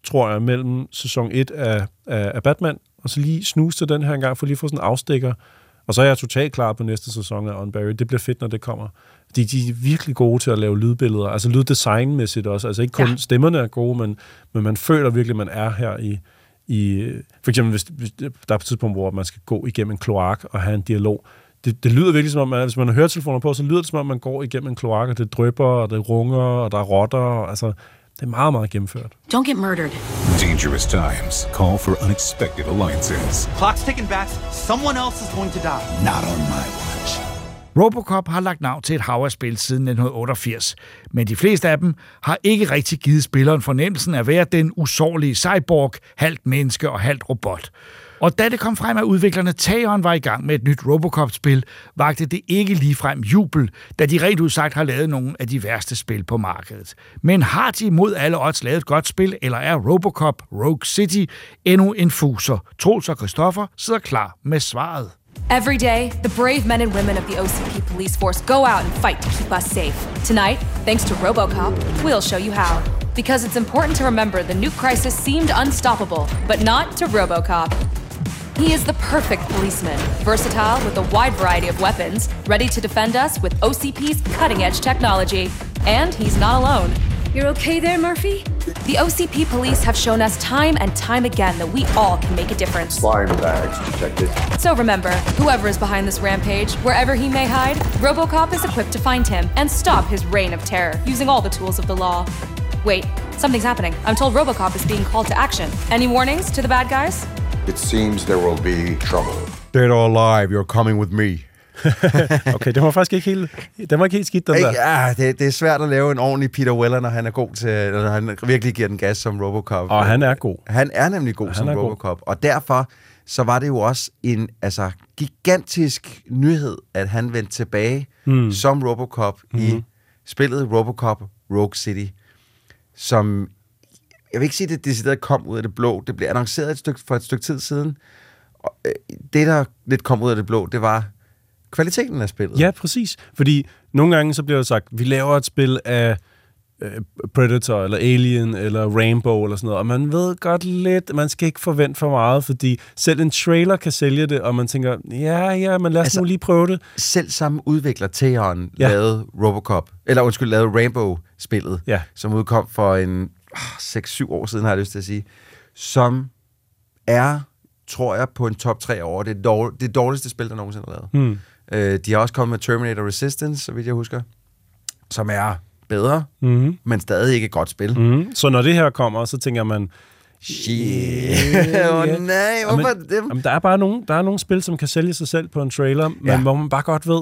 tror jeg, mellem sæson 1 af, af, af Batman, og så lige snuse til den her en gang, for lige at få sådan en afstikker. Og så er jeg totalt klar på næste sæson af Unburied. Det bliver fedt, når det kommer. De, de er virkelig gode til at lave lydbilleder, altså lyddesignmæssigt også. Altså ikke kun ja. Stemmerne er gode, men, men man føler virkelig, at man er her i, i... For eksempel, hvis, hvis der er et tidspunkt, hvor man skal gå igennem en kloak og have en dialog. Det, det lyder virkelig som om, man, hvis man har høretelefoner på, så lyder det som om, man går igennem en kloak, og det drypper, og det runger, og der er rotter. Og, altså, det er meget, meget gennemført. Don't get murdered. Dangerous times call for unexpected alliances. Clock's ticking, Bats. Someone else is going to die. Not on my watch. Robocop har lagt navn til et hav af spil siden 1988, men de fleste af dem har ikke rigtig givet spilleren fornemmelsen af at være den usårlige cyborg, halvt menneske og halvt robot. Og da det kom frem, at udviklerne Taron var i gang med et nyt Robocop-spil, vagte det ikke ligefrem jubel, da de rent udsagt har lavet nogle af de værste spil på markedet. Men har de mod alle odds lavet et godt spil, eller er Robocop Rogue City endnu en fuser? Troels og Christoffer sidder klar med svaret. Every day, the brave men and women of the OCP police force go out and fight to keep us safe. Tonight, thanks to Robocop, we'll show you how. Because it's important to remember the nuke crisis seemed unstoppable, but not to Robocop. He is the perfect policeman, versatile with a wide variety of weapons, ready to defend us with OCP's cutting edge technology. And he's not alone. You're okay there, Murphy? The OCP police have shown us time and time again that we all can make a difference. Slime bags detected. So remember, whoever is behind this rampage, wherever he may hide, Robocop is equipped to find him and stop his reign of terror using all the tools of the law. Wait, something's happening. I'm told Robocop is being called to action. Any warnings to the bad guys? It seems there will be trouble. Dead or alive, you're coming with me. okay, det var faktisk ikke helt, den var ikke helt skidt, den der. Ja, det, det er svært at lave en ordentlig Peter Weller, når han er god til, når han virkelig giver den gas som Robocop. Og han er god. Han er nemlig god Han som er god. Robocop, og derfor så var det jo også en altså, gigantisk nyhed, at han vendte tilbage Mm. som Robocop mm. i Mhm. spillet Robocop Rogue City, som, jeg vil ikke sige, at det decideret kom ud af det blå. Det blev annonceret et stykke, for et stykke tid siden. Og, øh, det, der lidt kom ud af det blå, det var kvaliteten af spillet. Ja, præcis. Fordi nogle gange så bliver der sagt, vi laver et spil af øh, Predator, eller Alien, eller Rainbow, eller sådan noget. Og man ved godt lidt, man skal ikke forvente for meget, fordi selv en trailer kan sælge det, og man tænker, ja, ja, men lad os altså, nu lige prøve det. Selv samme udvikler Theon Ja. lavede Robocop, eller undskyld, lavede Rainbow-spillet, Ja. som udkom for en 6-7 år siden, har jeg lyst til at sige, som er, tror jeg, på en top 3 over. Det er dårl- det dårligste spil, der nogensinde er lavet. Hmm. Øh, de har også kommet med Terminator Resistance, så vidt jeg husker, som er bedre, Mhm. men stadig ikke et godt spil. Mm. Så når det her kommer, så tænker man... Shit. Åh, nej, hvorfor Jamen, dem? Jamen, der er bare nogle, der er nogle spil, som kan sælge sig selv på en trailer, men Ja. hvor man bare godt ved,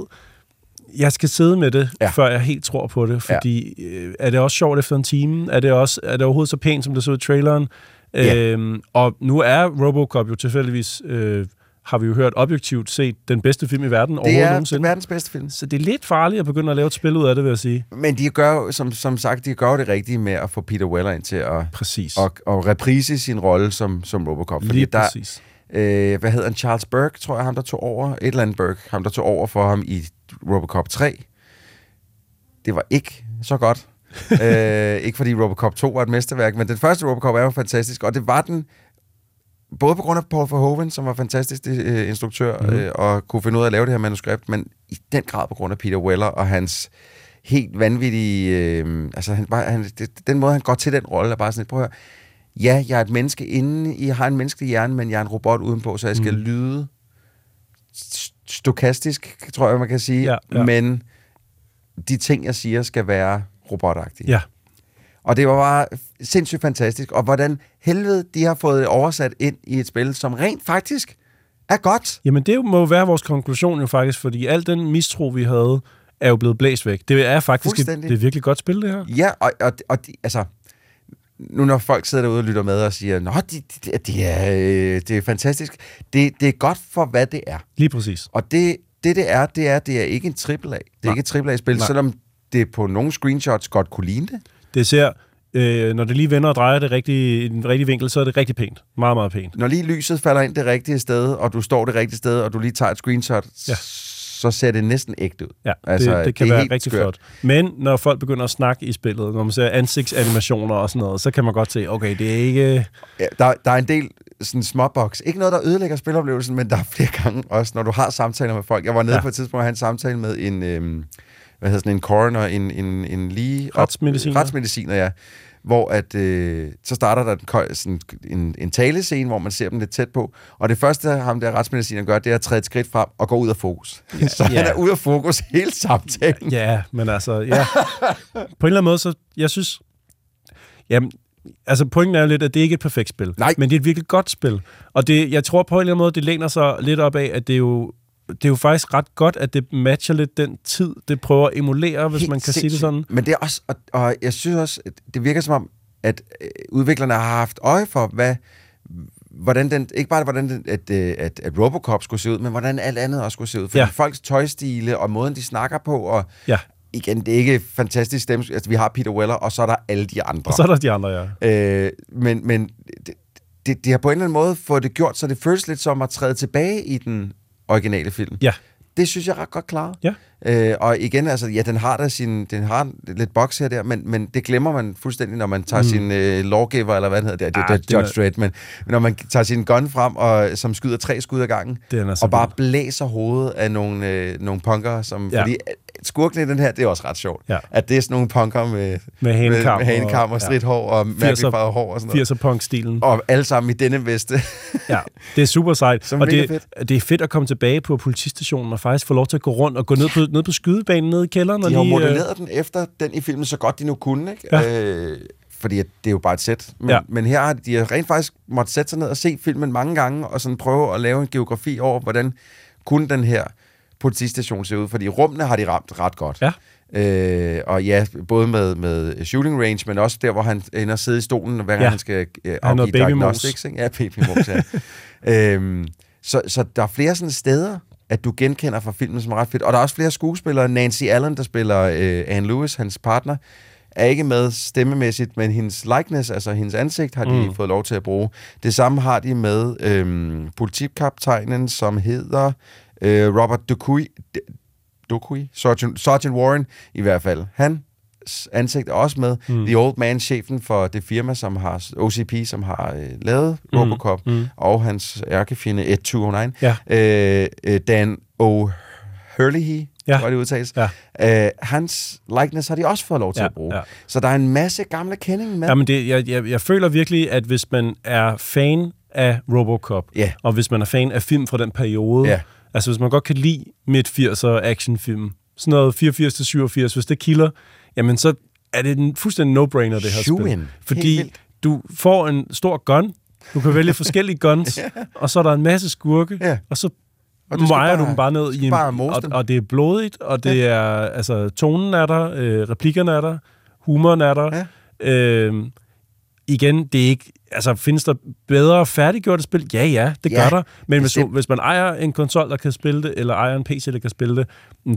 jeg skal sidde med det, ja. Ja. før jeg helt tror på det, fordi øh, er det også sjovt efter en time? Er det, også, er det overhovedet så pænt, som det så i traileren? Ja. Øhm, og nu er Robocop jo tilfældigvis, øh, har vi jo hørt objektivt set, den bedste film i verden Det overhovedet er nogensinde. verdens bedste film. Så det er lidt farligt at begynde at lave et spil ud af det, vil jeg sige. Men de gør jo, som, som sagt, de gør det rigtige med at få Peter Weller ind til at, Præcis. at, at reprise sin rolle som, som Robocop. Lige der, præcis. Øh, hvad hedder han? Charles Burke, tror jeg, ham der tog over. Et eller andet Burke, ham der tog over for ham i Robocop 3. Det var ikke så godt. øh, ikke fordi Robocop 2 var et mesterværk, men den første Robocop er jo fantastisk, og det var den både på grund af Paul Verhoeven, som var fantastisk øh, instruktør, mm. øh, og kunne finde ud af at lave det her manuskript, men i den grad på grund af Peter Weller og hans helt vanvittige... Øh, altså, han, var, han, det, den måde, han går til den rolle, er bare sådan lidt, prøv at høre, ja, jeg er et menneske inde, I har en menneskelig hjerne, men jeg er en robot udenpå, så jeg skal Mm. lyde stokastisk, tror jeg, man kan sige, Ja, ja. men de ting, jeg siger, skal være robotagtige. Ja. Og det var bare sindssygt fantastisk. Og hvordan helvede de har fået oversat ind i et spil, som rent faktisk er godt. Jamen, det må jo være vores konklusion jo faktisk, fordi al den mistro, vi havde, er jo blevet blæst væk. Det er faktisk et, det er virkelig godt spil, det her. Ja, og, og, og de, altså, nu når folk sidder derude og lytter med og siger, Nå, de, de, de er, øh, det er fantastisk. Det, det er godt for, hvad det er. Lige præcis. Og det, det, det er, det er, det er ikke en AAA. Det er Nej. ikke et AAA-spil, selvom det på nogle screenshots godt kunne ligne det. Det ser, øh, når det lige vender og drejer det rigtige, i den rigtige vinkel, så er det rigtig pænt. Meget, meget pænt. Når lige lyset falder ind det rigtige sted, og du står det rigtige sted, og du lige tager et screenshot, Ja. Så ser det næsten ægte ud. Ja, altså, det, det kan det være rigtig skørt. flot. Men når folk begynder at snakke i spillet, når man ser ansigtsanimationer og sådan noget, så kan man godt se, okay, det er ikke... Ja, der, der er en del sådan småboks. Ikke noget, der ødelægger spiloplevelsen, men der er flere gange også, når du har samtaler med folk. Jeg var nede Ja. på et tidspunkt og havde en samtale med en, øhm, hvad hedder sådan en coroner, en, en, en lige... Retsmediciner. Retsmediciner, ja. Hvor at, øh, så starter der en, sådan en, en talescene, hvor man ser dem lidt tæt på. Og det første, ham der retsmedicineren gør, det er at træde et skridt frem og gå ud af fokus. Ja, så ja. han er ude af fokus hele samtalen. Ja, men altså, ja. På en eller anden måde, så jeg synes... Jamen, altså pointen er jo lidt, at det ikke er et perfekt spil. Nej. Men det er et virkelig godt spil. Og det, jeg tror på en eller anden måde, det læner sig lidt op af, at det er jo det er jo faktisk ret godt, at det matcher lidt den tid, det prøver at emulere, hvis Helt man kan sige det sindssygt. sådan. Men det er også, og, og jeg synes også, det virker som om, at øh, udviklerne har haft øje for, hvad, hvordan den, ikke bare hvordan den, at, øh, at, at Robocop skulle se ud, men hvordan alt andet også skulle se ud. Fordi Ja. ja. folks tøjstile og måden, de snakker på, og Ja. igen, det er ikke fantastisk stemme. Altså, vi har Peter Weller, og så er der alle de andre. Og så er der de andre, ja. Øh, men men det, det, de har på en eller anden måde fået det gjort, så det føles lidt som at træde tilbage i den originale film. Ja. Det synes jeg er ret godt klaret. Ja. Øh, og igen, altså, ja, den har da sin, den har lidt boks her der, men, men det glemmer man fuldstændig, når man tager Mm. sin øh, lawgiver, eller hvad den hedder, det, det, Ah, det er det er- Judge Dredd, men når man tager sin gun frem, og, som skyder tre skud ad gangen, og bare blæser hovedet af nogle, øh, nogle punker, som, ja. fordi øh, skurken i den her, det er også ret sjovt, Ja. at det er sådan nogle punker med, Med hanekam med, med og, og- og stridt hår og mærkeligt 80'er farvet hår og sådan noget. 80'er punk-stilen. Og alle sammen i denne veste. Ja, det er super sejt. Som og det, det er fedt at komme tilbage på politistationen og faktisk få lov til at gå rundt og gå ned på, ned på skydebanen nede i kælderen. og De har lige, øh, modelleret den efter den i filmen så godt de nu kunne, ikke? Ja. Øh, fordi det er jo bare et sæt. Men, Ja. men her har de, har rent faktisk måtte sætte sig ned og se filmen mange gange, og sådan prøve at lave en geografi over, hvordan kunne den her politistation se ud. Fordi rummene har de ramt ret godt. Ja. Øh, og ja, både med, med shooting range, men også der, hvor han ender og sidde i stolen, hver gang Ja. han skal øh, afgive diagnostics. Ikke? Ja, babymos, ja. øhm, så, så der er flere sådan steder, at du genkender fra filmen, som er ret fedt. Og der er også flere skuespillere. Nancy Allen, der spiller øh, Anne Lewis, hans partner, er ikke med stemmemæssigt, men hendes likeness, altså hendes ansigt, har de mm. fået lov til at bruge. Det samme har de med øhm, politikaptajnen, som hedder øh, Robert Dupuy. Dupuy? Sergeant, Sergeant Warren i hvert fald. Han ansigt er også med. Mm. The Old Man, chefen for det firma, som har OCP, som har øh, lavet Mm. Robocop, Mm. og hans ærkefjende Ed 209. Ja. Øh, øh, Dan O'Hurley, Ja. jeg det udtales. Ja. Øh, hans likeness har de også fået lov til Ja, at bruge. ja. Så der er en masse gamle kendinge med. Jamen det, jeg, jeg, jeg føler virkelig, at hvis man er fan af Robocop, Ja. og hvis man er fan af film fra den periode, Ja. Altså hvis man godt kan lide midt-80'er actionfilm, sådan noget 84-87, hvis det kilder, jamen så er det en fuldstændig no-brainer, det her Shoo-in. spil. Fordi du får en stor gun, du kan vælge forskellige guns, Ja. og så er der en masse skurke, Ja. og så Og mejer du dem bare ned i en... og, og det er blodigt, og det er... Altså, tonen er der, øh, replikkerne er der, humoren er der. Ja. Øh, igen, det er ikke... Altså, findes der bedre færdiggjorte spil? Ja, ja, det Ja, gør der. Men hvis, bestemt. hvis man ejer en konsol, der kan spille det, eller ejer en PC, der kan spille det,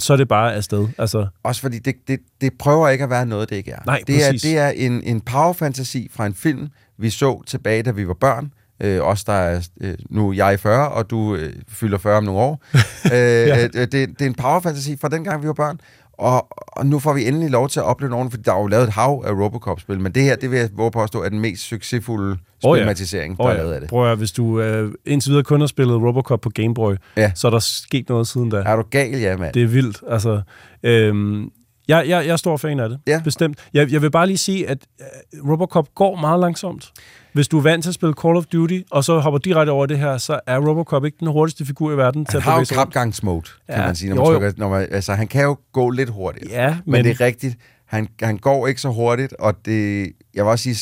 så er det bare afsted. Altså, Også fordi det, det, det prøver ikke at være noget, det ikke er. Nej, det er, præcis. det er en, en powerfantasi fra en film, vi så tilbage, da vi var børn. Øh, os, der er, øh, nu er jeg 40, og du øh, fylder 40 om nogle år. øh, Ja. øh, det, det er en powerfantasi fra dengang, vi var børn. Og, og nu får vi endelig lov til at opleve nogen, for der er jo lavet et hav af Robocop-spil, men det her, det vil jeg våge påstå, er den mest succesfulde Åh, ja. spilmatisering, der er lavet af det. Prøv at, hvis du øh, indtil videre kun har spillet Robocop på Game Boy, Ja. så er der sket noget siden da. Er du gal, ja, mand? Det er vildt. Altså, øhm, jeg, jeg, jeg er stor fan af det. Ja. Bestemt. Jeg, jeg vil bare lige sige, at øh, Robocop går meget langsomt. Hvis du er vant til at spille Call of Duty, og så hopper direkte over det her, så er Robocop ikke den hurtigste figur i verden til Han at har jo krabgangsmode, kan Ja. man sige. Når Jo, man jo. trykker, når man, altså, han kan jo gå lidt hurtigt. Ja, men, men- det er rigtigt. Han, han går ikke så hurtigt, og det, jeg vil også sige,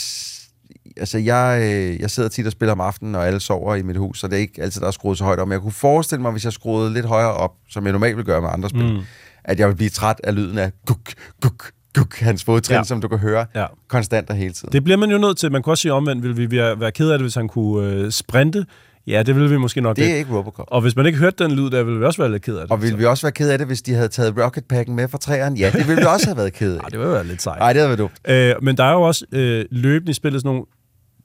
altså jeg, øh, jeg sidder tit og spiller om aftenen, og alle sover i mit hus, så det er ikke altid, der er skruet så højt op. Men jeg kunne forestille mig, hvis jeg skruede lidt højere op, som jeg normalt vil gøre med andre spil, Mm. at jeg vil blive træt af lyden af guk, guk, guk, hans fodtrin, Ja. som du kan høre Ja. konstant og hele tiden. Det bliver man jo nødt til. Man kan også sige omvendt, vil vi være, ked af det, hvis han kunne øh, sprinte. Ja, det ville vi måske nok Det er ikke Robocop. Og hvis man ikke hørte den lyd, der ville vi også være lidt ked af det. Og ville vi også være ked af det, hvis de havde taget Rocketpacken med fra træerne? Ja, det ville vi også have været ked af. det ville være lidt sejt. Nej, det havde været dumt. Øh, men der er jo også øh, løbende i spillet sådan nogle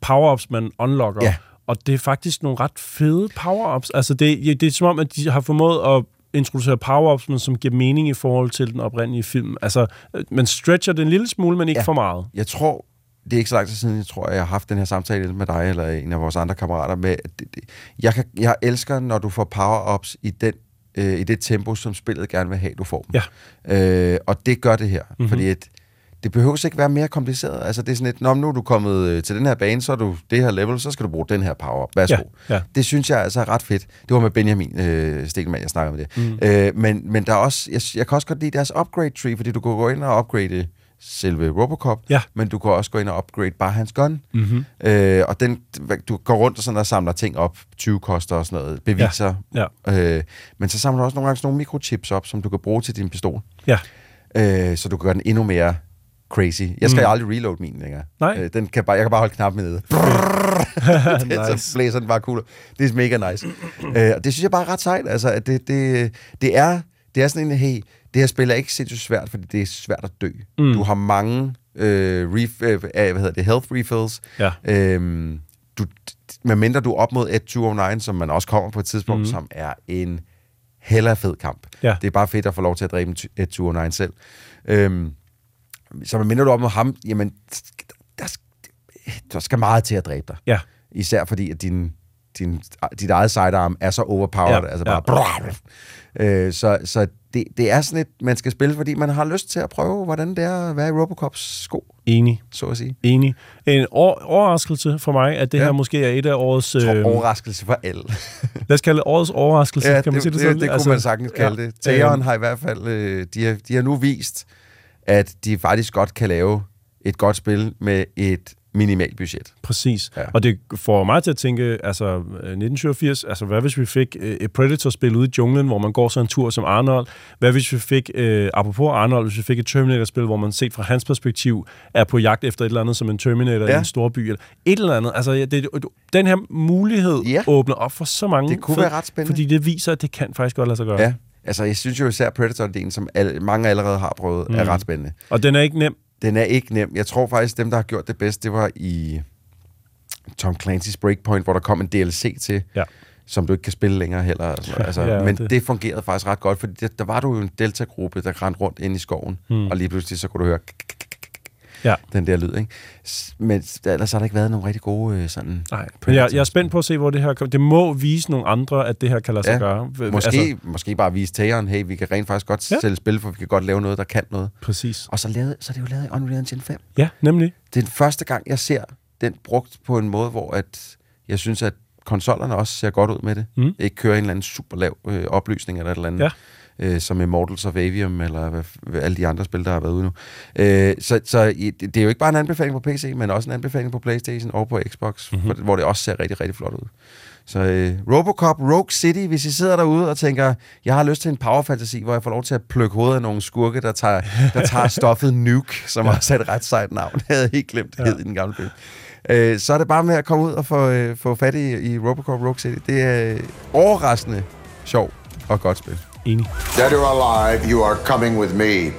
power-ups, man unlocker. Ja. Og det er faktisk nogle ret fede power-ups. Altså, det, det er som om, at de har formået at introducere power-ups, men som giver mening i forhold til den oprindelige film. Altså, øh, man stretcher det en lille smule, men ikke Ja. for meget. Jeg tror, det er ikke så lang tid siden, jeg tror, jeg har haft den her samtale med dig eller en af vores andre kammerater med, at det, det, jeg, kan, jeg elsker, når du får power-ups i, den, øh, i det tempo, som spillet gerne vil have, du får dem. Ja. Øh, og det gør det her, Mhm. mm-hmm. fordi at, det behøver ikke være mere kompliceret. Altså det er sådan et, Nå, nu er du kommet øh, til den her bane, så er du det her level, så skal du bruge den her power-up. Værsgo. Ja, ja. Det synes jeg altså er ret fedt. Det var med Benjamin øh, Stelmann, jeg snakkede med det. Mm. Øh, men, men der er også, jeg, jeg kan også godt lide deres upgrade tree, fordi du kan gå ind og upgrade selve Robocop, Ja. men du kan også gå ind og upgrade bare hans gun. Mhm. Øh, og den, du går rundt og, sådan og samler ting op, 20 koster og sådan noget, beviser. Ja, Øh, men så samler du også nogle gange sådan nogle mikrochips op, som du kan bruge til din pistol. Ja. Øh, så du kan gøre den endnu mere crazy. Jeg skal Mm. aldrig reload min længere. Nej. Øh, den kan bare, jeg kan bare holde knappen nede. det, Nice. Så blæser den bare cool. Det er mega nice. øh, og det synes jeg bare er ret sejt. Altså, at det, det, det, er, det er sådan en, hey, det her spil er ikke sindssygt svært, fordi det er svært at dø. Mm. Du har mange øh, ref, øh, hvad hedder det, health refills. Ja. Øhm, du, medmindre du er op mod 1-209, som man også kommer på et tidspunkt, mm. som er en hella fed kamp. Ja. Det er bare fedt at få lov til at dræbe en 1-209 selv. Øhm, så medmindre du er op mod ham, jamen, der, der skal meget til at dræbe dig. Ja. Især fordi, at din, din, dit eget sidearm er så overpowered, Ja, altså ja. bare... Øh, så så det, det er sådan et, man skal spille, fordi man har lyst til at prøve, hvordan det er at være i Robocops sko, Enig. så at sige. Enig. En over- overraskelse for mig, at det Ja. her måske er et af årets... Tror, øh, overraskelse for alle. lad os kalde det årets overraskelse, ja, kan man det, sige det det, sådan? det, det kunne man sagtens kalde ja. det. Teon Øh, har i hvert fald, øh, de, har, de har nu vist, at de faktisk godt kan lave et godt spil med et minimalt budget. Præcis. Ja. Og det får mig til at tænke, altså øh, 1987, altså hvad hvis vi fik øh, et Predator-spil ude i junglen, hvor man går så en tur som Arnold? Hvad hvis vi fik, øh, apropos Arnold, hvis vi fik et Terminator-spil, hvor man set fra hans perspektiv er på jagt efter et eller andet som en Terminator ja. I en stor by, eller et eller andet. Altså ja, det, den her mulighed Ja. åbner op for så mange. Det kunne fed- være ret spændende. Fordi det viser, at det kan faktisk godt lade sig gøre. Ja, altså jeg synes jo især Predator-delen, som alle, mange allerede har prøvet, mm. er ret spændende. Og den er ikke nem. Den er ikke nem. Jeg tror faktisk, dem, der har gjort det bedst, det var i Tom Clancy's Breakpoint, hvor der kom en DLC til. Ja. som du ikke kan spille længere heller. Altså, altså, Ja, men det- det. fungerede faktisk ret godt, fordi det, der var du jo en delta-gruppe, der rendte rundt inde i skoven, mm. og lige pludselig så kunne du høre Ja. den der lyd. Ikke? Men ellers har der ikke været nogen rigtig gode øh, sådan... Nej, men jeg, jeg er spændt på at se, hvor det her kommer. Det må vise nogle andre, at det her kan lade sig Ja, gøre. Måske, Altså, måske bare vise tageren, hey, vi kan rent faktisk godt ja. sælge spil, for vi kan godt lave noget, der kan noget. Præcis. Og så, lavede, så er det jo lavet i Unreal Engine 5. Ja, nemlig. Det er den første gang, jeg ser den brugt på en måde, hvor at jeg synes, at konsollerne også ser godt ud med det. Mm. Ikke kører en eller anden super lav øh, opløsning eller et eller andet. Ja. Øh, som Immortals of Avium, eller hvad, alle de andre spil, der har været ude nu. Øh, så så det, er jo ikke bare en anbefaling på PC, men også en anbefaling på Playstation og på Xbox, Mhm. mm-hmm. hvor det også ser rigtig, rigtig flot ud. Så øh, Robocop Rogue City, hvis I sidder derude og tænker, jeg har lyst til en power fantasy, hvor jeg får lov til at plukke hovedet af nogle skurke, der tager, der tager stoffet Nuke, som ja. også er et ret sejt navn. Jeg havde helt glemt det ja. i den gamle film. Øh, så er det bare med at komme ud og få, øh, få fat i, i Robocop Rogue City. Det er øh, overraskende sjov og godt spil. Dead or alive, you are coming with me.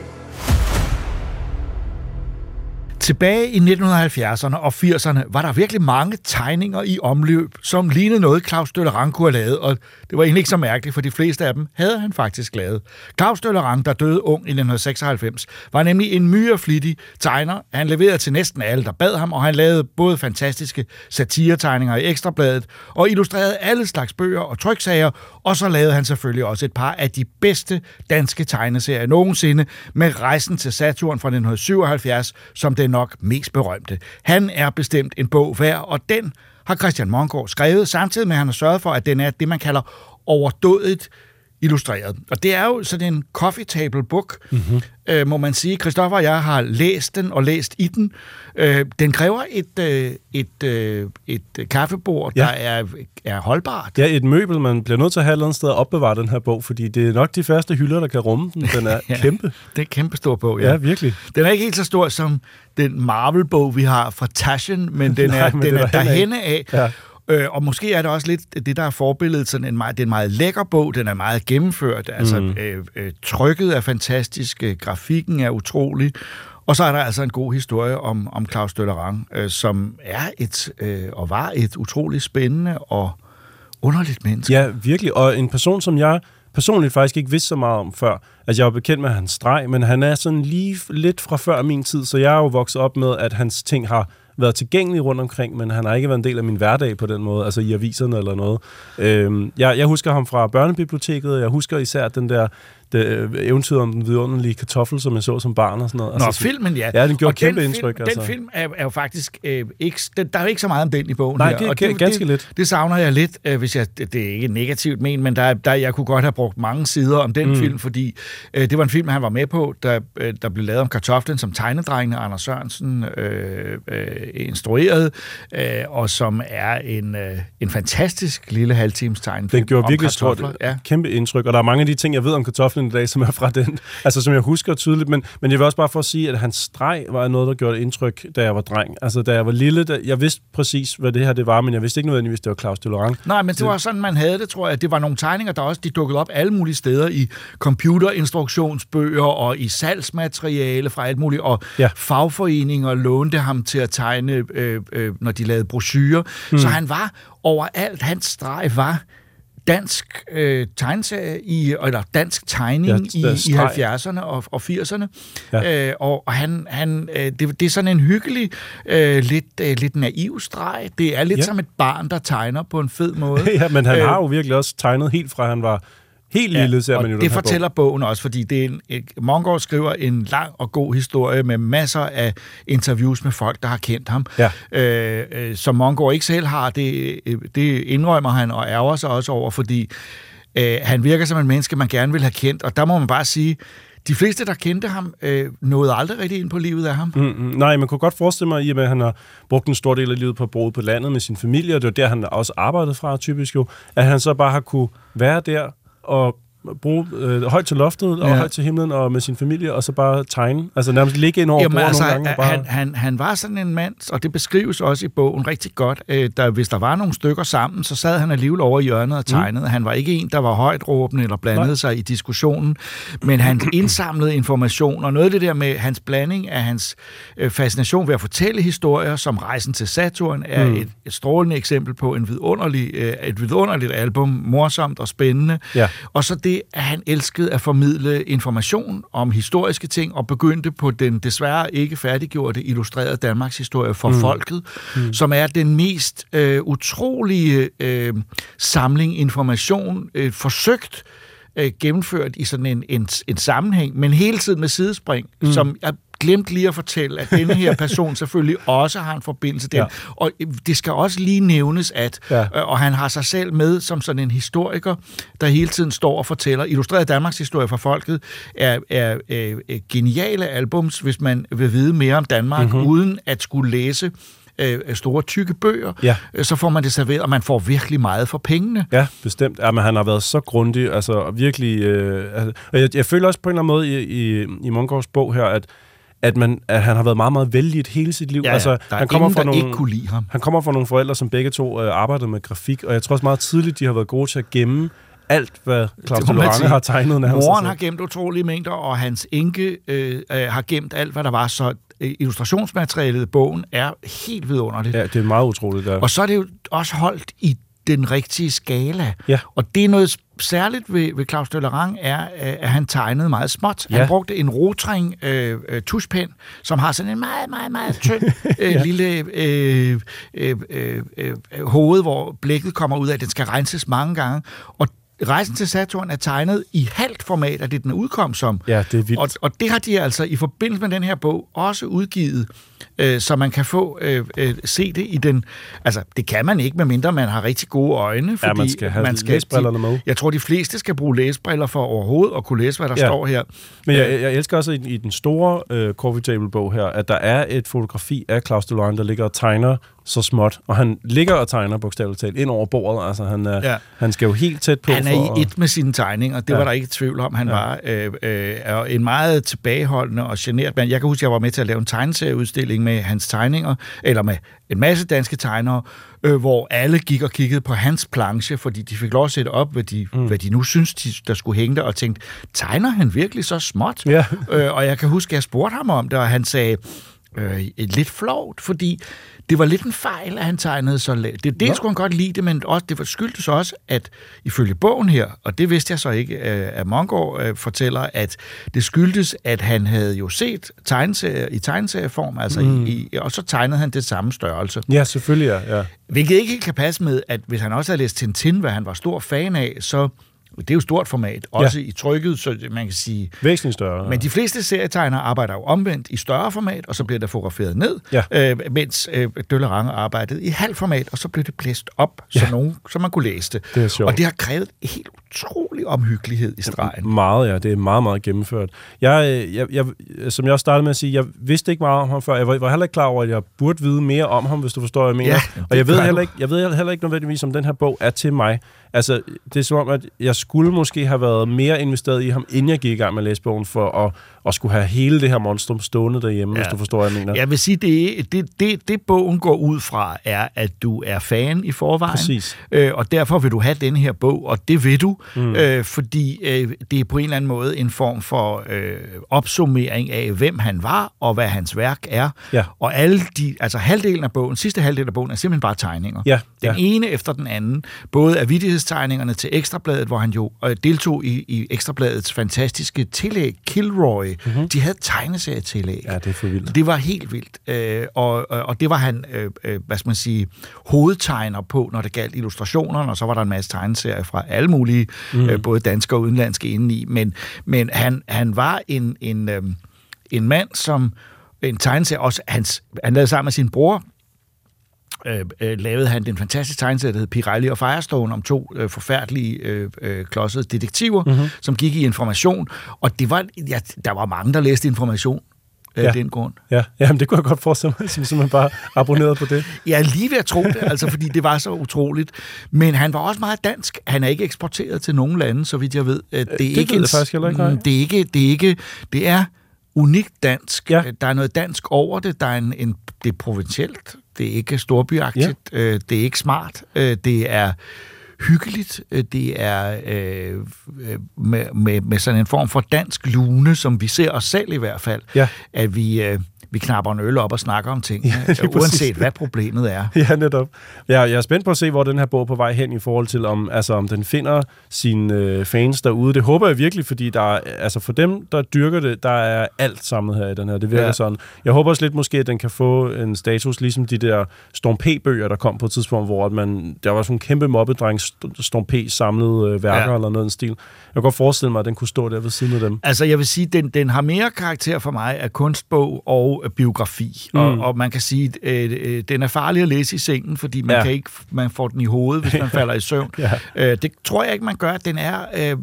Tilbage i 1970'erne og 80'erne var der virkelig mange tegninger i omløb, som lignede noget, Claus Døllerang kunne have lavet, og det var egentlig ikke så mærkeligt, for de fleste af dem havde han faktisk lavet. Claus Døllerang, der døde ung i 1996, var nemlig en myreflittig tegner. Han leverede til næsten alle, der bad ham, og han lavede både fantastiske satiretegninger i Ekstrabladet, og illustrerede alle slags bøger og tryksager, og så lavede han selvfølgelig også et par af de bedste danske tegneserier nogensinde, med Rejsen til Saturn fra 1977 som den nok mest berømte. Han er bestemt en bog værd, og den har Christian Mongård skrevet, samtidig med at han har sørget for, at den er det, man kalder overdådigt illustreret. Og det er jo sådan en coffee table book, mm-hmm. øh, må man sige. Christoffer og jeg har læst den og læst i den. Øh, den kræver et, øh, et, øh, et kaffebord, Ja. der er, er holdbart. Ja, et møbel, man bliver nødt til at have et eller andet sted at opbevare den her bog, fordi det er nok de første hylder, der kan rumme den. Den er Ja. kæmpe. Det er kæmpe stor bog, ja. Ja, virkelig. Den er ikke helt så stor som den Marvel-bog, vi har fra Taschen, men den Nej, er, men den er er derhen derhenne af. Ja. Øh, og måske er det også lidt det, der er forbilledet. Sådan en meget, det er en meget lækker bog, den er meget gennemført. Altså, Mm. øh, øh, trykket er fantastisk, øh, grafikken er utrolig. Og så er der altså en god historie om, om Claus Døllerang, øh, som er et, øh, og var et utroligt spændende og underligt menneske. Ja, virkelig. Og en person, som jeg personligt faktisk ikke vidste så meget om før. Altså, jeg var bekendt med hans streg, men han er sådan lige lidt fra før min tid, så jeg er jo vokset op med, at hans ting har været tilgængelig rundt omkring, men han har ikke været en del af min hverdag på den måde, altså i aviserne eller noget. Øhm, jeg, jeg husker ham fra børnebiblioteket, jeg husker især den der det, eventyr om den vidunderlige kartoffel, som jeg så som barn og sådan noget. Nå, altså, filmen, ja. Ja, den gjorde Og kæmpe den indtryk. Film, altså. Den film er, er jo faktisk øh, ikke... Den, der er jo ikke så meget om den i bogen Nej, her. det er og ga- ganske det, lidt. Det savner jeg lidt, øh, hvis jeg... Det, det er ikke negativt men, men der, der, jeg kunne godt have brugt mange sider om den Mm. film, fordi øh, det var en film, han var med på, der, øh, der blev lavet om kartoflen, som tegnedrengene Anders Sørensen øh, øh, instruerede, øh, og som er en, øh, en fantastisk lille halvtimes tegnefilm Den gjorde virkelig stort. Ja. kæmpe indtryk, og der er mange af de ting, jeg ved om kartoflen i dag, som er fra den, altså som jeg husker tydeligt, men, men jeg vil også bare for at sige, at hans streg var noget, der gjorde et indtryk, da jeg var dreng. Altså da jeg var lille, da, jeg vidste præcis, hvad det her det var, men jeg vidste ikke nødvendigvis, det var Claus Døllerang. Nej, men det var sådan, man havde det, tror jeg. Det var nogle tegninger, der også de dukkede op alle mulige steder i computerinstruktionsbøger og i salgsmateriale fra alt muligt, og Ja. fagforeninger lånte ham til at tegne, øh, øh, når de lavede brochurer. Mm. Så han var overalt. Hans streg var dansk øh, tegneserie i, eller dansk tegning Ja, i, i streg. 70'erne og, og 80'erne. Ja. Øh, og og han, han, øh, det, det er sådan en hyggelig, øh, lidt, øh, lidt naiv streg. Det er lidt ja. som et barn, der tegner på en fed måde. ja, men han Øh, har jo virkelig også tegnet helt fra, han var helt lille, ser man jo det fortæller bogen også, fordi det er en, Mongård skriver en lang og god historie med masser af interviews med folk, der har kendt ham. Ja. Øh, øh, som Mongård ikke selv har, det, øh, det indrømmer han og ærger sig også over, fordi øh, han virker som en menneske, man gerne vil have kendt, og der må man bare sige, de fleste, der kendte ham, øh, nåede aldrig rigtig ind på livet af ham. Mm, mm, nej, man kunne godt forestille mig, i og med, at han har brugt en stor del af livet på bo på landet med sin familie, og det var der, han også arbejdede fra typisk jo, at han så bare har kunne være der og bruge øh, højt til loftet og Ja. højt til himlen og med sin familie, og så bare tegne. Altså nærmest ligge ind over Jamen, altså, nogle gange. Og bare... han, han, han var sådan en mand, og det beskrives også i bogen rigtig godt. Øh, der, hvis der var nogle stykker sammen, så sad han alligevel over i hjørnet og tegnede. Mm. Han var ikke en, der var højt råbende eller blandede Nej. sig i diskussionen, men han indsamlede information, og noget af det der med hans blanding af hans øh, fascination ved at fortælle historier, som Rejsen til Saturn, er Mm. mm. et, et strålende eksempel på en vidunderlig, øh, et vidunderligt album, morsomt og spændende. Ja. Og så det, at han elskede at formidle information om historiske ting, og begyndte på den desværre ikke færdiggjorte illustrerede Danmarks historie for Mm. folket, mm. som er den mest øh, utrolige øh, samling information, øh, forsøgt øh, gennemført i sådan en, en, en sammenhæng, men hele tiden med sidespring, Mm. som jeg glemte lige at fortælle, at denne her person selvfølgelig også har en forbindelse til Ja. Og øh, det skal også lige nævnes, at, Ja. ja. og han har sig selv med som sådan en historiker, der hele tiden står og fortæller. Illustreret Danmarks historie for folket er, er, er, er geniale albums, hvis man vil vide mere om Danmark, Mhm. mm-hmm. uden at skulle læse øh, store, tykke bøger, Ja. øh, så får man det serveret, og man får virkelig meget for pengene. Ja, bestemt. Ja, men han har været så grundig, altså virkelig... Øh, altså, og jeg, jeg føler også på en eller anden måde i, i, i Mungårds bog her, at at, man, at han har været meget, meget vældig hele sit liv. Ja, ja. altså, han kommer ingen, fra nogle, ikke kunne lide ham. Han kommer fra nogle forældre, som begge to øh, arbejdede med grafik, og jeg tror også meget tidligt, de har været gode til at gemme alt, hvad Claus sige. har tegnet nærmest. Moren Altså. har gemt utrolige mængder, og hans enke øh, øh, har gemt alt, hvad der var. Så øh, illustrationsmaterialet i bogen er helt vidunderligt. Ja, det er meget utroligt. Der. Og så er det jo også holdt i den rigtige skala. Ja. Og det er noget særligt ved, ved Claus Døllerang, er, at han tegnede meget småt. Ja. Han brugte en rotring øh, øh, tuschpen, som har sådan en meget, meget, meget tynd øh, Ja. lille øh, øh, øh, øh, hoved, hvor blækket kommer ud af. Den skal renses mange gange. Og Rejsen til Saturn er tegnet i halvt format af det, den er udkom som. Ja, det er vildt. Og, og det har de altså i forbindelse med den her bog også udgivet, øh, så man kan få øh, øh, se det i den... Altså, det kan man ikke, medmindre man har rigtig gode øjne, fordi man skal have læsebrillerne med. Jeg tror, de fleste skal bruge læsbriller for overhovedet at kunne læse, hvad der Ja. står her. Men jeg, jeg elsker også i, i den store øh, coffee table bog her, at der er et fotografi af Claus Delorange, der ligger og tegner så småt. Og han ligger og tegner bogstaveligt talt ind over bordet. Altså, han, er, Ja. han skal jo helt tæt på. Han for er i at- et med sine tegninger, det Ja. var der ikke tvivl om, han Ja. var. Øh, øh, en meget tilbageholdende og genert mand. Jeg kan huske, jeg var med til at lave en tegneserieudstilling med hans tegninger, eller med en masse danske tegnere, øh, hvor alle gik og kiggede på hans planche, fordi de fik lov at sætte op, hvad de, mm. hvad de nu synes, de, der skulle hænge der, og tænkte, tegner han virkelig så småt? Ja. øh, og jeg kan huske, at jeg spurgte ham om det, og han sagde, øh, lidt flovt, fordi det var lidt en fejl, at han tegnede så lavt. Det, det skulle han godt lide men også, det var skyldtes også, at ifølge bogen her, og det vidste jeg så ikke, øh, at Mongård øh, fortæller, at det skyldtes, at han havde jo set tegneserier i tegneserieform, altså Mm. mm. i, og så tegnede han det samme størrelse. Ja, selvfølgelig, ja. ja. Hvilket ikke kan passe med, at hvis han også havde læst Tintin, hvad han var stor fan af, så det er jo stort format, også ja. i trykket, så man kan sige... Væsentligt større. Men de fleste serietegnere arbejder jo omvendt i større format, og så bliver der fotograferet ned, Ja. øh, mens øh, Døllerange arbejdede i halv format, og så blev det blæst op, så, Ja. nogen, så man kunne læse det. Det er sjovt. Og det har krævet helt utrolig omhyggelighed i stregen. Meget, ja. Det er meget, meget gennemført. Jeg, øh, jeg, jeg, som jeg også startede med at sige, jeg vidste ikke meget om ham før. Jeg var, var heller ikke klar over, at jeg burde vide mere om ham, hvis du forstår, hvad jeg mener. Ja, og jeg ved, heller ikke, jeg ved heller ikke nødvendigvis, om den her bog er til mig. Altså, det er som om, at jeg skulle måske have været mere investeret i ham, inden jeg gik i gang med at læse bogen, for at, at skulle have hele det her monstrum stående derhjemme, ja. hvis du forstår, hvad jeg mener. Jeg vil sige, det, det, det, det bogen går ud fra, er, at du er fan i forvejen. Præcis. Øh, og derfor vil du have den her bog, og det vil du, Mm. øh, fordi øh, det er på en eller anden måde en form for øh, opsummering af, hvem han var, og hvad hans værk er. Ja. Og alle de, altså halvdelen af bogen, sidste halvdel af bogen, er simpelthen bare tegninger. Ja, Den ja. ene efter den anden. Både af vidighedstegningerne til Ekstrabladet, hvor han jo øh, deltog i, i Ekstrabladets fantastiske tillæg, Kilroy. Mm-hmm. De havde tegneserietillæg. Ja, det er for vildt. Det var helt vildt. Øh, og, og det var han, øh, øh, hvad skal man sige, hovedtegner på, når det galt illustrationerne, og så var der en masse tegneserier fra alle mulige, mm. øh, både danske og udenlandske indeni. Men, men han, han var en, en, øh, en mand, som en tegneserie, også hans, han lavede sammen med sin bror, øh, øh, lavede han den fantastiske tegneserie, der hed Pirelli og Firestone, om to øh, forfærdelige øh, øh, klodsede detektiver, Mhm. mm-hmm. som gik i information. Og det var, ja, der var mange, der læste information af Ja. den grund. Ja, jamen, det kunne jeg godt forestille mig, som simpelthen bare abonneret på det. Jeg er lige ved at tro det, altså fordi det var så utroligt. Men han var også meget dansk. Han er ikke eksporteret til nogen lande, så vidt jeg ved. Det er det ikke ved jeg faktisk heller ikke, nej. Mm, Det er ikke, det er ikke, det er unikt dansk. Ja. Der er noget dansk over det. Der er en, en, det er provincielt. Det er ikke storbyagtigt. Ja. Det er ikke smart. Øh, Det er hyggeligt. Øh, Det er øh, øh, med, med, med sådan en form for dansk lune, som vi ser os selv i hvert fald. Ja. At vi, øh, vi knapper en øl op og snakker om ting, Ja, præcis. uanset hvad problemet er. Ja, netop. Ja, jeg er spændt på at se, hvor den her bog er på vej hen i forhold til, om, altså, om den finder sine øh, fans derude. Det håber jeg virkelig, fordi der er, altså for dem, der dyrker det, der er alt samlet her i den her. Det virker Ja. sådan. Jeg håber også lidt måske, at den kan få en status, ligesom de der Storm P-bøger, der kom på et tidspunkt, hvor at man, der var sådan en kæmpe mobbedreng, St- Storm P samlede øh, værker Ja. eller noget i den stil. Jeg kan godt forestille mig, at den kunne stå der ved siden af dem. Altså, jeg vil sige, den, den har mere karakter for mig af kunstbog og øh, biografi. Mm. Og, og man kan sige, øh, øh, den er farlig at læse i sengen, fordi man, ja. Ja. kan ikke, man får den i hovedet, hvis man falder i søvn. Ja. Øh, det tror jeg ikke, man gør. Den er øh,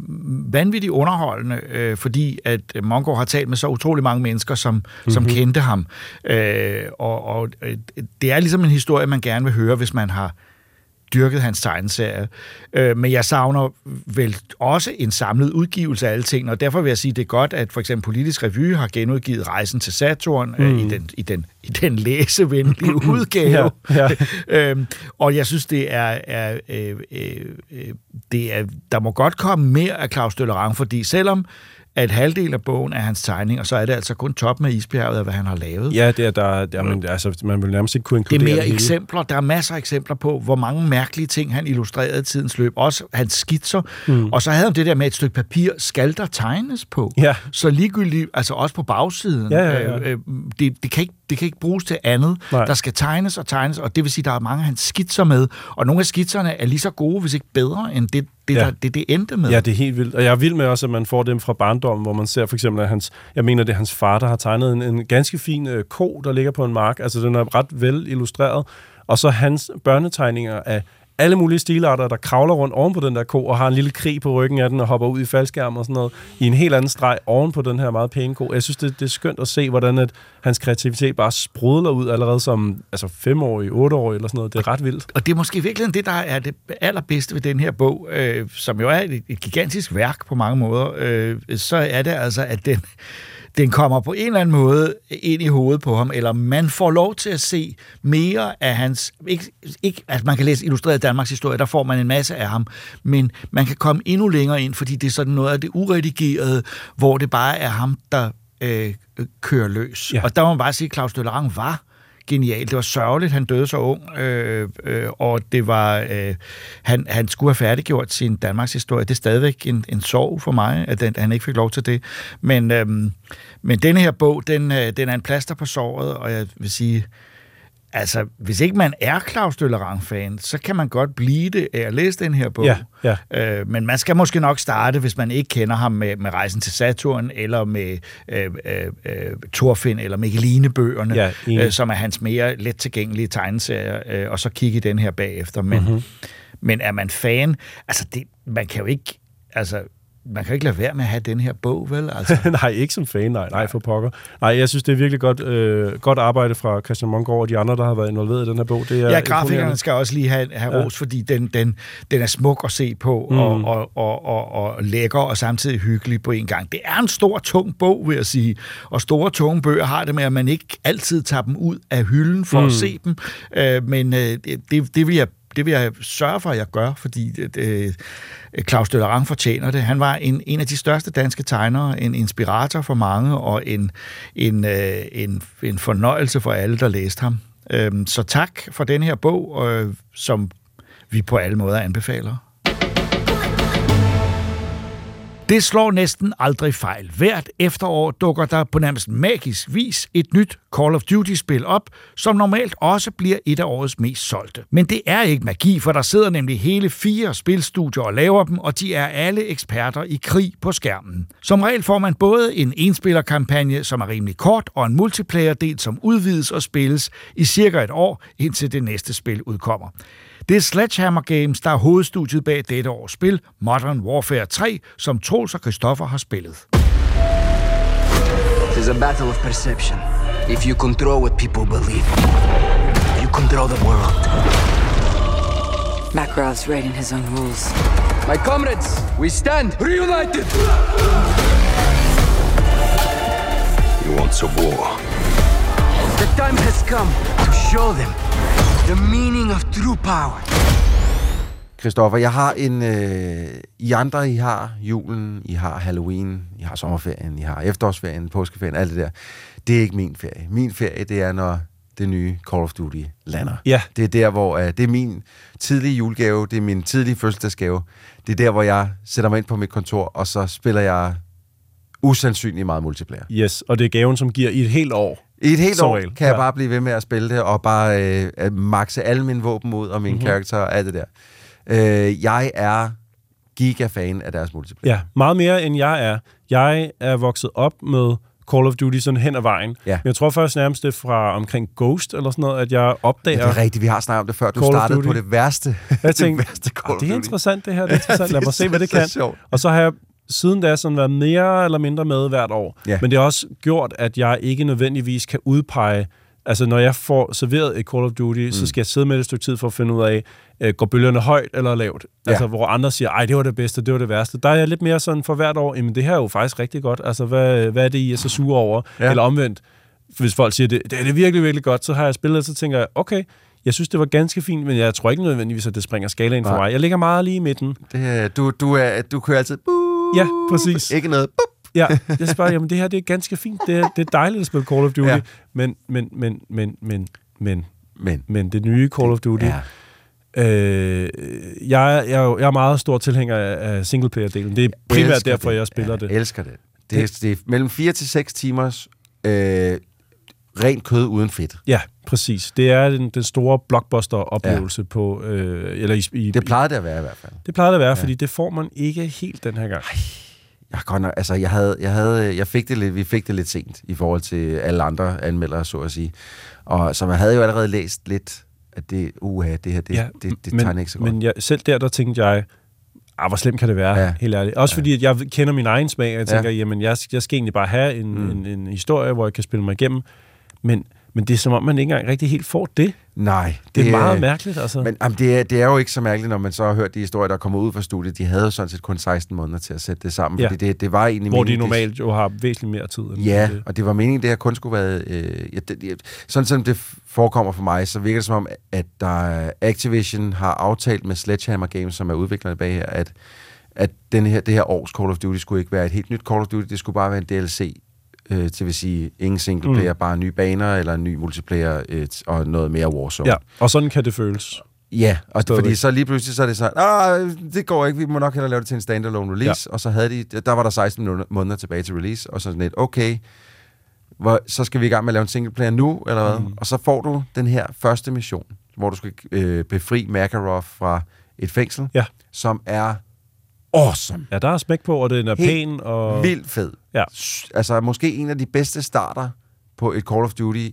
vanvittigt underholdende, øh, fordi at Mongo har talt med så utrolig mange mennesker, som, mm-hmm. som kendte ham. Øh, og og øh, det er ligesom en historie, man gerne vil høre, hvis man har dyrket hans tegneserie. Øh, men jeg savner vel også en samlet udgivelse af alle ting, og derfor vil jeg sige, det er godt, at for eksempel Politisk Revy har genudgivet Rejsen til Saturn mm. øh, i, den, i, den, i den læsevenlige udgave. Ja, øhm, og jeg synes, det er, er, øh, øh, øh, det er, der må godt komme mere af Claus Døllerang, fordi selvom at halvdelen af bogen er hans tegninger, så er det altså kun toppen af isbjerget af, hvad han har lavet. Ja, det er der, der men, altså, man vil nærmest ikke kunne Det er inkludere mere hele. eksempler. Der er masser af eksempler på, hvor mange mærkelige ting han illustrerede i tidens løb. Også hans skitser. Mm. Og så havde han det der med et stykke papir, skal der tegnes på. Ja. Så ligegyldigt, altså også på bagsiden. Ja, ja, ja. Øh, øh, det, det, kan ikke, det kan ikke bruges til andet. Nej. Der skal tegnes og tegnes, og det vil sige, der er mange af hans skitser med. Og nogle af skitserne er lige så gode, hvis ikke bedre, end det, det, Ja. der, det, det endte med. Ja, det er helt vildt. Og jeg er vild med også, at man får dem fra barndommen, hvor man ser for eksempel, at hans, jeg mener, det er hans far, der har tegnet en, en ganske fin øh, ko, der ligger på en mark. Altså, den er ret vel illustreret. Og så hans børnetegninger af alle mulige stilarter, der kravler rundt oven på den der ko, og har en lille krig på ryggen af den, og hopper ud i faldskærm og sådan noget, i en helt anden streg oven på den her meget pæne ko. Jeg synes, det, det er skønt at se, hvordan at hans kreativitet bare sprudler ud allerede som altså, femårig, otteårig eller sådan noget. Det er ret vildt. Og det er måske virkelig det, der er det allerbedste ved den her bog, øh, som jo er et, et gigantisk værk på mange måder. Øh, så er det altså, at den, den kommer på en eller anden måde ind i hovedet på ham, eller man får lov til at se mere af hans... Ikke, ikke at man kan læse Illustreret Danmarks historie, der får man en masse af ham, men man kan komme endnu længere ind, fordi det er sådan noget af det uredigerede, hvor det bare er ham, der øh, kører løs. Ja. Og der må man bare sige, at Claus Døllerang var genial. Det var sørgeligt, han døde så ung, øh, øh, og det var, øh, han, han skulle have færdiggjort sin Danmarks historie. Det er stadigvæk en, en sorg for mig, at, den, at han ikke fik lov til det. Men, øh, men denne her bog, den, øh, den er en plaster på såret, og jeg vil sige, altså, hvis ikke man er Claus Døllerang-fan, så kan man godt blive det af at læse den her bog. Ja, ja. Øh, men man skal måske nok starte, hvis man ikke kender ham med, med Rejsen til Saturn, eller med øh, øh, øh, Thorfinn, eller Mikkeline-bøgerne, Ja, øh, som er hans mere let tilgængelige tegneserier, øh, og så kigge i den her bagefter. Men, Mhm. mm-hmm. men er man fan, altså det, man kan jo ikke, altså man kan ikke lade være med at have den her bog, vel? Altså, nej, ikke som fan, nej, nej for pokker. Nej, jeg synes, det er virkelig godt, øh, godt arbejde fra Christian Mongård og de andre, der har været involveret i den her bog. Det er ja, grafikerne skal også lige have, have Ja. ros, fordi den, den, den er smuk at se på, mm. og, og, og, og, og lækker, og samtidig hyggelig på en gang. Det er en stor, tung bog, vil jeg sige. Og store, tunge bøger har det med, at man ikke altid tager dem ud af hylden for mm. At se dem. Øh, men øh, det, det vil jeg det vil jeg sørge for, at jeg gør, fordi øh, Claus Døllerang fortjener det. Han var en, en af de største danske tegnere, en inspirator for mange, og en, en, øh, en, en fornøjelse for alle, der læste ham. Øh, så tak for den her bog, øh, som vi på alle måder anbefaler. Det slår næsten aldrig fejl. Hvert efterår dukker der på nærmest magisk vis et nyt Call of Duty-spil op, som normalt også bliver et af årets mest solgte. Men det er ikke magi, for der sidder nemlig hele fire spilstudier og laver dem, og de er alle eksperter i krig på skærmen. Som regel får man både en enspillerkampagne, som er rimelig kort, og en multiplayer-del, som udvides og spilles i cirka et år, indtil det næste spil udkommer. Det er Sledgehammer Games, der er hovedstudiet bag dette års spil, Modern Warfare 3, som Troels og Christoffer har spillet. It's a battle of perception. If you control what people believe, you control the world. Makarov's writing his own rules. My comrades, we stand reunited. You want some war? The time has come to show them the meaning of true power. Christoffer, jeg har en... Øh, I andre, I har julen, I har Halloween, I har sommerferien, I har efterårsferien, påskeferien, alt det der. Det er ikke min ferie. Min ferie, det er, når det nye Call of Duty lander. Ja. Det er der, hvor... Øh, det er min tidlige julegave, det er min tidlige fødselsdagsgave. Det er der, hvor jeg sætter mig ind på mit kontor, og så spiller jeg usandsynligt meget multiplayer. Yes, og det er gaven, som giver i et helt år. I et helt Som år regel. kan jeg Ja. bare blive ved med at spille det, og bare øh, makse alle mine våben ud, og mine Mhm. mm-hmm. karakterer og alt det der. Øh, jeg er giga-fan af deres multiplayer. Ja, meget mere end jeg er. Jeg er vokset op med Call of Duty sådan hen ad vejen. Ja. Men jeg tror først nærmest det er fra omkring Ghost eller sådan noget, at jeg opdager... Ja, det er rigtigt, vi har snakket om det før. Du Call startede Duty. på det værste. Jeg det tænkte, værste Call "Ah, of det er Duty." interessant det her, det er interessant. Lad Det mig se, hvad det kan. sjovt. Og så har jeg siden da sådan været mere eller mindre med hvert år. Ja. Men det har også gjort, at jeg ikke nødvendigvis kan udpege Altså, når jeg får serveret et Call of Duty, mm. så skal jeg sidde med det et stykke tid for at finde ud af, øh, går bølgerne højt eller lavt? Ja. Altså, hvor andre siger, ej, det var det bedste, det var det værste. Der er jeg lidt mere sådan for hvert år, jamen det her er jo faktisk rigtig godt. Altså, hvad, hvad er det, I er så sure over? Ja. Eller omvendt, hvis folk siger, det, det er det virkelig, virkelig godt, så har jeg spillet, så tænker jeg, okay, jeg synes, det var ganske fint, men jeg tror ikke nødvendigvis, at det springer skalaen for mig. Jeg ligger meget lige i midten. Det, er- du, du, er, du kører altid... Buh, Ja, præcis. Ikke noget... Bup. Ja, jeg spørger, jamen det her, det er ganske fint. Det er, det er dejligt at spille Call of Duty, Ja. men, men, men, men, men, men, Men. men det nye Call of Duty, Ja. øh, jeg, er- jeg, jeg er meget stor tilhænger af singleplayer-delen. Det er primært derfor, det. jeg spiller ja, det. Jeg elsker det. Det er, det er mellem 4 til 6 timers øh, rent kød uden fedt. Ja, præcis. Det er den, den store blockbuster-oplevelse ja. på... Øh, eller i, i, Det plejede det at være i hvert fald. det plejede det at være, Ja. fordi det får man ikke helt den her gang. Jeg, har godt nok, altså, jeg, havde, jeg, havde, jeg fik det lidt, vi fik det lidt sent i forhold til alle andre anmeldere, så at sige. Og så man havde jo allerede læst lidt, at det, uha, det her, det, ja, det, det, det men, tegner ikke så godt. Men jeg, selv der, der tænkte jeg, ah, hvor slemt kan det være, Ja. helt ærligt. Også ja. fordi, at jeg kender min egen smag, og jeg tænker, ja. jamen, jeg, jeg skal egentlig bare have en, mm. en, en historie, hvor jeg kan spille mig igennem. Men, men det er som om, man ikke engang rigtig helt får det. Nej. Det er meget mærkeligt, altså. Men jamen, det, er, det er jo ikke så mærkeligt, når man så har hørt de historier, der kommer ud fra studiet. De havde jo sådan set kun 16 måneder til at sætte det sammen, Ja. fordi det, det var egentlig Hvor de normalt jo har væsentligt mere tid. End Ja, det. og det var meningen, det her kun skulle være... Øh, ja, det, det, sådan som det forekommer for mig, så virker det som om, at der, Activision har aftalt med Sledgehammer Games, som er udviklerne bag her, at, at den her, det her års Call of Duty skulle ikke være et helt nyt Call of Duty, det skulle bare være en DLC, øh, til vil sige ingen single player, mm. bare nye baner eller en ny multiplayer øh, og noget mere Warzone. Ja, og sådan kan det føles. Ja, og Stadigvæk. fordi så lige pludselig så er det så, ah, det går ikke, vi må nok hellere lave det til en standalone release, ja. og så havde de, der var der 16 måneder- måneder tilbage til release, og så sådan lidt, okay, hvor, så skal vi i gang med at lave en singleplayer nu, eller hvad? Mm. Og så får du den her første mission, hvor du skal øh, befri Makarov fra et fængsel, Ja. som er awesome. Ja, der er smæk på, og den er Helt pæn. Og... Vildt fed. Ja. Altså måske en af de bedste starter på et Call of Duty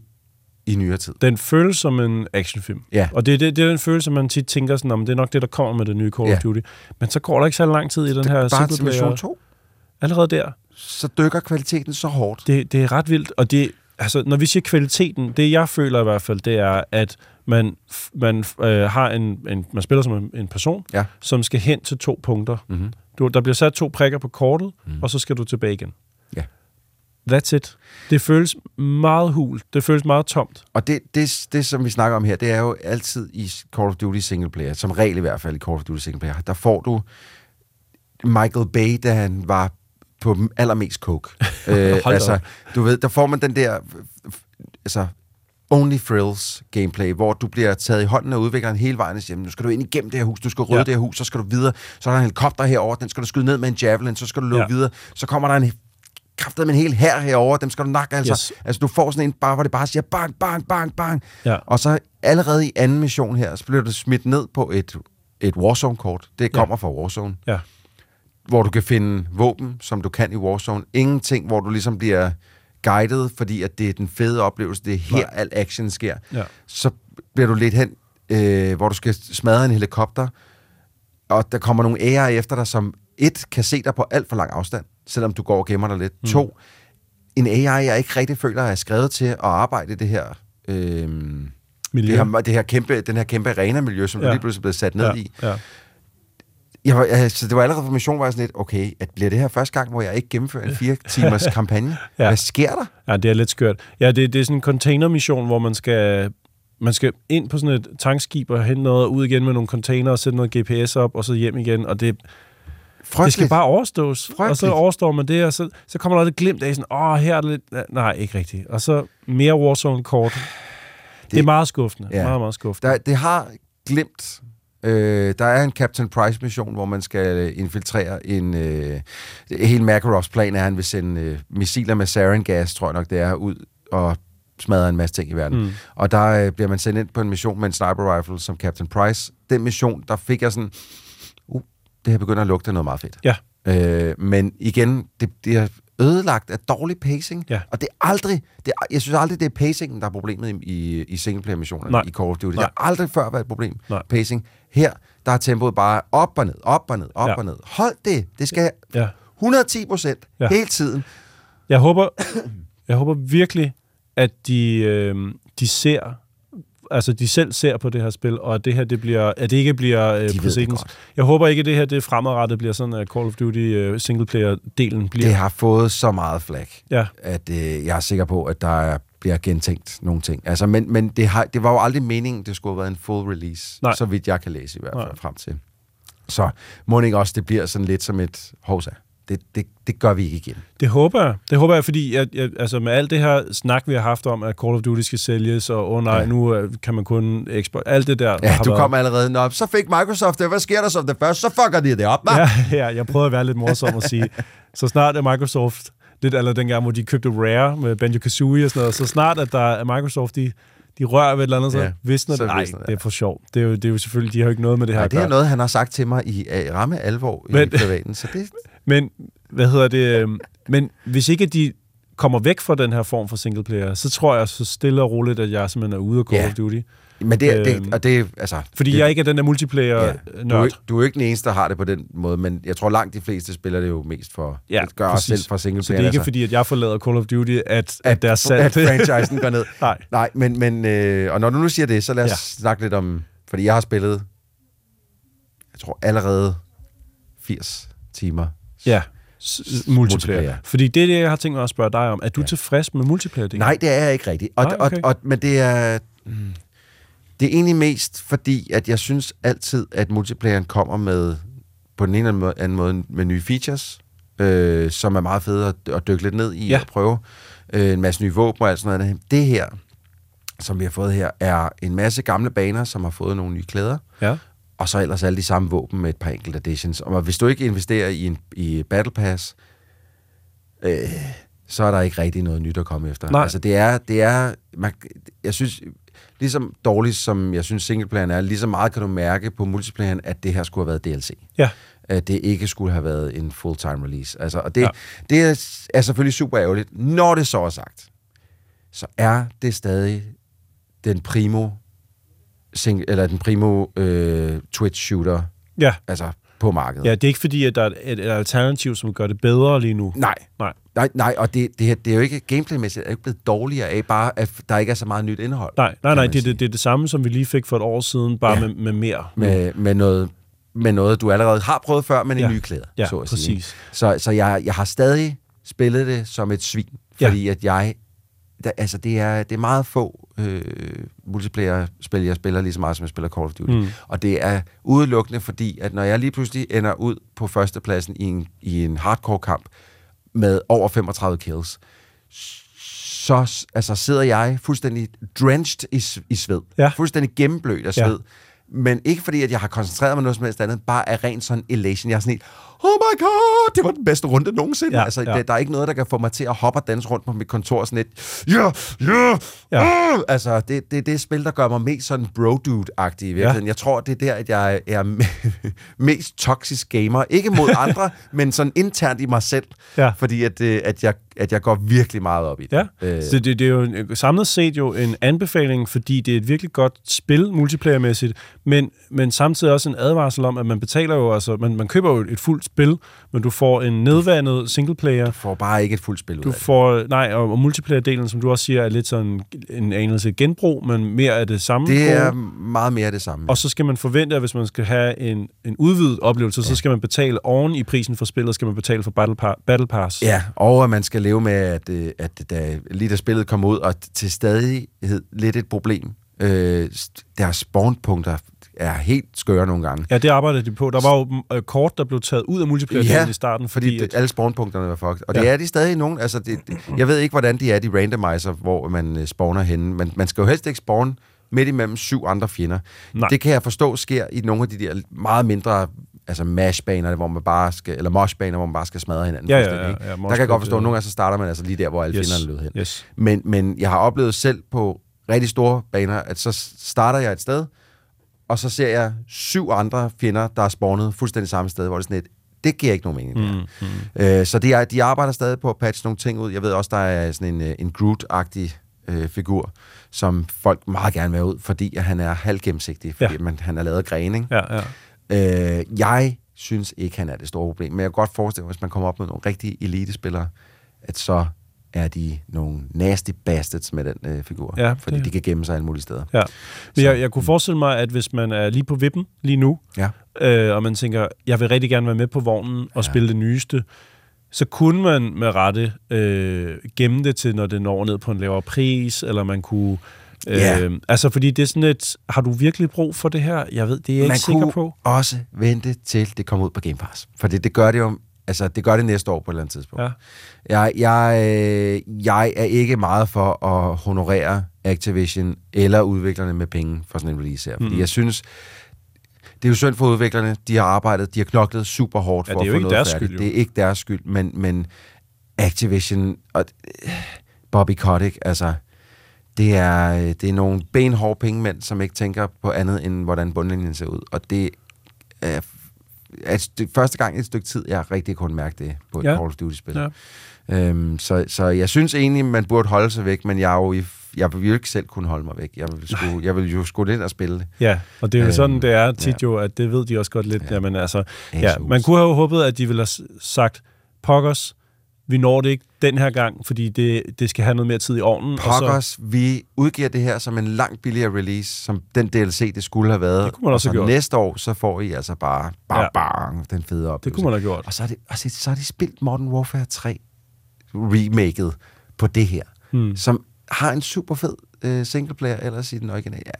i nyere tid. Den føles som en actionfilm. Ja. Og det, det, det er den følelse, man tit tænker sådan, om det er nok det, der kommer med det nye Call Ja. of Duty. Men så går der ikke så lang tid i den her Bare mission 2, Allerede der. så dykker kvaliteten så hårdt. Det, det er ret vildt, og det, altså, når vi siger kvaliteten, det jeg føler i hvert fald, det er, at man, man øh, har en, en, man spiller som en, en person, Ja. som skal hen til to punkter. Mm-hmm. Du, der bliver sat to prikker på kortet, mm. og så skal du tilbage igen. Ja. That's it. Det føles meget hul. Det føles meget tomt. Og det, det, det, som vi snakker om her, det er jo altid i Call of Duty single player, som regel i hvert fald i Call of Duty single player, der får du Michael Bay, da han var på allermest coke. øh, altså, op. du ved, der får man den der, altså, only thrills gameplay, hvor du bliver taget i hånden af udvikleren hele vejen og siger, "Jamen, nu skal du ind igennem det her hus, du skal rydde ja. Ja. det her hus, så skal du videre, så er der en helikopter herover, den skal du skyde ned med en javelin, så skal du løbe ja. Ja. videre, så kommer der en kraftet med en hel her herover, dem skal du nakke, altså. Yes. Altså, du får sådan en, bare, hvor det bare siger bang, bang, bang, bang. Ja. Og så allerede i anden mission her, så bliver du smidt ned på et, et Warzone-kort. Det kommer fra Warzone. Ja. Hvor du kan finde våben, som du kan i Warzone. Ingenting, hvor du ligesom bliver guided, fordi at det er den fede oplevelse. Det er her, Nej. al action sker. Ja. Så bliver du lidt hen, øh, hvor du skal smadre en helikopter, og der kommer nogle AI efter dig, som et, kan se dig på alt for lang afstand, selvom du går og gemmer dig lidt. Mm. To, en AI, jeg ikke rigtig føler er skrevet til at arbejde i det her... Øh, Miljø. det her, det her kæmpe, den her kæmpe arena-miljø, som. Ja. du lige pludselig er blevet sat ned Ja, i. ja. Jeg var, altså, det var allerede for mission, var jeg sådan lidt, okay, at bliver det her første gang, hvor jeg ikke gennemfører en fire timers kampagne? Ja. Hvad sker der? Ja, det er lidt skørt. Ja, det, det er sådan en containermission, hvor man skal, man skal ind på sådan et tankskib og hente noget ud igen med nogle container og sætte noget GPS op, og så hjem igen, og det, det skal bare overstås. Og så Frygteligt. overstår man det, og så, så kommer der lidt glimt af sådan, åh, her er det lidt... Nej, ikke rigtigt. Og så mere Warzone-kort. Det, det er meget skuffende. Ja. Meget, meget skuffende. Der, det har glemt. Øh, der er en Captain Price-mission, hvor man skal infiltrere en... Øh, hele Makarovs plan er, at han vil sende øh, missiler med sarin-gas, tror jeg nok det er, ud og smadre en masse ting i verden. Mm. Og der øh, bliver man sendt ind på en mission med en sniper rifle som Captain Price. Den mission, der fik jeg sådan... Uh, det her begynder at lugte noget meget fedt. Ja. Øh, men igen, det, det er ødelagt af dårlig pacing. Ja. Og det er aldrig... Det er, jeg synes aldrig, det er pacingen, der er problemet i, i, singleplayer-missionerne i Call of Duty. Nej. Det har aldrig før været et problem. Nej. Pacing. Her, der er tempoet bare op og ned, op og ned, op Ja. og ned. Hold det. Det skal Ja. 110 procent Ja. hele tiden. Jeg håber, jeg håber virkelig, at de, øh, de ser altså de selv ser på det her spil, og at det her det bliver, at det ikke bliver øh, det præcedens. Jeg håber ikke, at det her det fremadrettet bliver sådan, at Call of Duty øh, singleplayer-delen bliver... Det har fået så meget flag, Ja. at øh, jeg er sikker på, at der er, bliver gentænkt nogle ting. Altså, men men det, har, det var jo aldrig meningen, det skulle have været en full release, Nej. så vidt jeg kan læse i hvert fald Nej. frem til. Så må ikke også, det bliver sådan lidt som et hovsa. Det, det, det gør vi ikke igen. Det håber jeg. Det håber jeg, fordi jeg, jeg, altså med alt det her snak, vi har haft om, at Call of Duty skal sælges, og åh oh, nej, ja. Nu øh, kan man kun eksport... Alt det der, Ja, du været- kom allerede. Nå, så fik Microsoft det. Hvad sker der som det første? Så fucker de det op? Ja, ja, jeg prøvede at være lidt morsom og sige, så snart er Microsoft, lidt eller dengang, hvor de købte Rare med Banjo-Kazooie og sådan noget, så snart at der er Microsoft, de, de rører ved et eller andet, så Ja, visner så det. Nej, det, er for sjov. Det er, jo, det er jo selvfølgelig, de har jo ikke noget med det her Nej, det er noget, han har sagt til mig i uh, ramme alvor i privaten, så det... Men, hvad hedder det? øhm, Men hvis ikke de kommer væk fra den her form for singleplayer, så tror jeg så stille og roligt, at jeg simpelthen er ude af Call Ja. of Duty. Men det, det, Øhm, og det, altså... Fordi det, jeg ikke er den der multiplayer Ja, ja, du, er du er jo ikke den eneste, der har det på den måde, men jeg tror langt de fleste spiller det jo mest for Ja, at gøre os selv fra single Så det er ikke fordi, at jeg forlader Call of Duty, at, at, at deres salg... at franchisen går ned. Nej. Nej, men, men øh, og når du nu siger det, så lad os ja. snakke lidt om, fordi jeg har spillet, jeg tror allerede 80 timer. Ja, multiplayer. multiplayer. Fordi det er det, jeg har tænkt mig at spørge dig om. Er du ja. tilfreds med multiplayer? Nej, det er jeg ikke rigtigt. Og, Nej, okay. og, og, men det er, mm, det er egentlig mest fordi, at jeg synes altid, at multiplayeren kommer med, på den ene eller anden måde, med nye features, øh, som er meget fede at, at dykke lidt ned i Ja. og prøve. Øh, en masse nye våben og alt sådan noget. Det her, som vi har fået her, er en masse gamle baner, som har fået nogle nye klæder. Ja. Og så ellers alle de samme våben med et par enkelte additions. Og hvis du ikke investerer i en i Battle Pass, øh, så er der ikke rigtig noget nyt at komme efter. Nej. Altså det er, det er man, jeg synes, ligesom dårligt som jeg synes singleplayeren er, lige så meget kan du mærke på multiplayeren, at det her skulle have været DLC. Ja. At det ikke skulle have været en full-time release. Altså, og det, ja. det er, er selvfølgelig super ærgerligt. Når det så er sagt, så er det stadig den primo sing, eller den primo øh, Twitch-shooter Ja. altså på markedet. Ja, det er ikke fordi, at der er et, et alternativ, som gør det bedre lige nu. Nej. Nej. Nej, nej, og det, det, her, det er jo ikke gameplaymæssigt, er ikke blevet dårligere af bare, at der ikke er så meget nyt indhold. Nej, nej, nej det, er sige. det, det er det samme, som vi lige fik for et år siden, bare Ja. med, med mere. med, med, noget, med noget, du allerede har prøvet før, men i Ja. nye klæder, Ja, så at sige. præcis. Så, så jeg, jeg har stadig spillet det som et svin, Ja. fordi at jeg, der, altså det er, det er meget få øh, multiplayer-spil, jeg spiller lige så meget, som jeg spiller Call of Duty. Mm. Og det er udelukkende fordi, at når jeg lige pludselig ender ud på førstepladsen i en, i en hardcore-kamp med over 35 kills, så altså, sidder jeg fuldstændig drenched i, i sved. Ja. Fuldstændig gennemblødt af Ja. Men ikke fordi, at jeg har koncentreret mig noget som helst andet, bare af ren sådan elation. Jeg er sådan helt, oh my god, det var den bedste runde nogensinde. Ja, altså, ja. Der, der er ikke noget, der kan få mig til at hoppe og danse rundt på mit kontor sådan lidt, ja, ja, Ja. ja. Altså, det, det er det spil, der gør mig mest sådan bro-dude-agtig i virkeligheden. Jeg tror, det er der, at jeg er mest toxisk gamer. Ikke mod andre, men sådan internt i mig selv. Ja. Fordi at, øh, at jeg at jeg går virkelig meget op i det. Ja, Øh, så det, det er jo en, samlet set jo en anbefaling, fordi det er et virkelig godt spil, multiplayermæssigt, men, men samtidig også en advarsel om, at man betaler jo, altså, man, man køber jo et fuldt spil, men du får en nedvandet singleplayer. Du får bare ikke et fuldt spil ud Du af får, nej, og, og multiplayer-delen, som du også siger, er lidt sådan en anelse genbrug, men mere af det samme. Det er meget mere det samme. Og så skal man forvente, at hvis man skal have en, en udvidet oplevelse, ja. så skal man betale oven i prisen for spillet, skal man betale for Battle, pa- Battle Pass. Ja, og at man skal leve med, at, øh, at da, lige da spillet kom ud, og til stadighed lidt et problem. Øh, deres spawnpunkter er helt skøre nogle gange. Ja, det arbejdede de på. Der var jo øh, kort, der blev taget ud af multiplayer Ja, i starten, fordi, fordi, det, alle spawnpunkterne var fucked. Og ja. det er de stadig nogen. Altså, det, det, jeg ved ikke, hvordan de er, de randomizer, hvor man øh, spawner henne. Men man skal jo helst ikke spawn midt imellem syv andre fjender. Nej. Det kan jeg forstå sker i nogle af de der meget mindre altså mashbaner, hvor man bare skal, eller moshbaner, hvor man bare skal smadre hinanden. Ja, ja, ja, ikke? ja, der kan jeg godt forstå, at nogle gange så starter man altså lige der, hvor alle Yes, fjenderne lød hen. yes. Men, men jeg har oplevet selv på rigtig store baner, at så starter jeg et sted, og så ser jeg syv andre fjender, der er spawnet fuldstændig samme sted, hvor det er sådan et, det giver ikke nogen mening. Mm, mm. Øh, så de, er, de arbejder stadig på at patche nogle ting ud. Jeg ved også, der er sådan en, øh, en Groot-agtig øh, figur, som folk meget gerne vil have ud, fordi at han er halvgennemsigtig, fordi ja. man, han er lavet af gren, ikke? Ja, ja. Øh, jeg synes ikke, han er det store problem, men jeg kan godt forestille mig, hvis man kommer op med nogle rigtige elitespillere, at så er de nogle nasty bastards med den øh, figur. Ja, fordi det- de kan gemme sig alle mulige steder. Ja. Men jeg, jeg kunne forestille mig, at hvis man er lige på vippen lige nu, Ja. øh, og man tænker, jeg vil rigtig gerne være med på vognen og spille det nyeste, så kunne man med rette øh, gemme det til, når det når ned på en lavere pris, eller man kunne... Øh. Altså, fordi det er sådan et, har du virkelig brug for det her? Jeg ved, det er jeg man ikke sikker på. også vente til det kommer ud på Game Pass. For det, det gør det jo, altså det gør det næste år på et eller andet tidspunkt. Ja. Jeg, jeg, øh, jeg er ikke meget for at honorere Activision eller udviklerne med penge for sådan en release her. Fordi Mhm. jeg synes, det er jo synd for udviklerne. De har arbejdet, de har knoklet super hårdt Ja, for er at få ikke noget deres færdigt. skyld, jo. Det er ikke deres skyld, men, men Activision og øh, Bobby Kotick, altså det er, øh, det er nogle benhårde pengemænd, som ikke tænker på andet, end hvordan bundlinjen ser ud. Og det er, er et stykke, første gang i et stykke tid, jeg rigtig kunne mærke det på et Ja. Call of Duty-spil. Ja. Øhm, så, så jeg synes egentlig, man burde holde sig væk, men jeg, er jo i, jeg vil jo ikke selv kunne holde mig væk. Jeg vil, sgu, jeg vil jo sgu ind og spille det. Ja, og det er jo Øhm, sådan, det er tit ja. jo, at det ved de også godt lidt. Ja. Jamen, altså, ja, man kunne have håbet, at de ville have sagt, pokkers, vi når det ikke den her gang, fordi det, det skal have noget mere tid i ovnen. og så- Pokkers, vi udgiver det her som en langt billigere release, som den DLC, det skulle have været. Det kunne man også og have gjort. næste år, så får I altså bare, bare, Ja. den fede oplevelse. Det kunne man have gjort. Og så er, det, altså, så er de spillet Modern Warfare 3 remaket på det her, Hmm. som har en super fed øh, singleplayer ellers i den originale. Ja.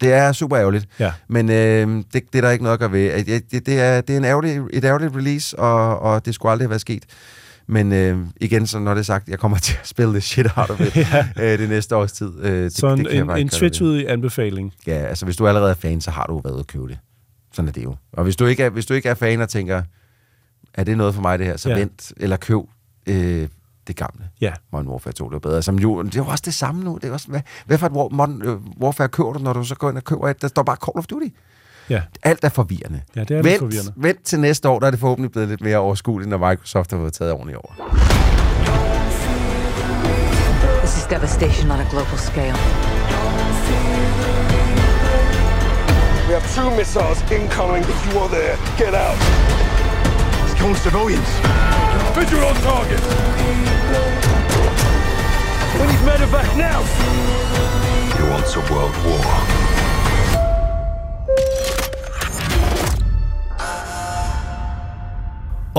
Det er super ærgerligt, Ja. men øh, det, det er der ikke noget at gøre ved. Det, det, det er, det er en ærgerlig, et ærgerligt release, og, og det skulle aldrig have været sket. Men øh, igen, så når det er sagt, jeg kommer til at spille det shit out of it Ja. øh, det næste års tid. Øh, det, Så en, det jeg en, en tvetydig anbefaling. Ja, altså hvis du allerede er fan, så har du været at købe det. Sådan er det jo. Og hvis du ikke er, hvis du ikke er fan og tænker, er det noget for mig det her, så Ja. vent eller køb øh, det gamle. Ja. Modern Warfare 2, det var bedre. Som jo, det er jo også det samme nu. Det er også, hvad, hvad for et Modern øh, Warfare køber du, når du så går ind og køber et, der står bare Call of Duty? Ja. Alt er forvirrende. Ja, det er vent, forvirrende. Vent til næste år, der er det forhåbentlig blevet lidt mere overskueligt, når Microsoft har fået taget ordentligt over. This is devastation on a global scale. We have two missiles incoming. If you are there, get out. It's killing civilians. Visual on target. We need medevac now. He wants a world war.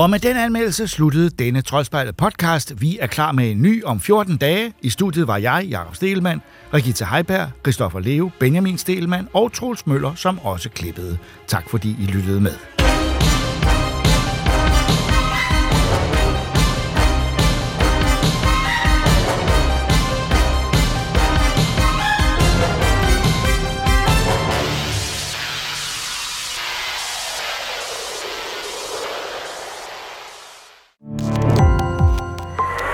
Og med den anmeldelse sluttede denne Troldspejlet podcast. Vi er klar med en ny om 14 dage. I studiet var jeg, Jakob Stelmann, Regita Heiberg, Christoffer Leo, Benjamin Stelmann og Troels Møller, som også klippede. Tak fordi I lyttede med.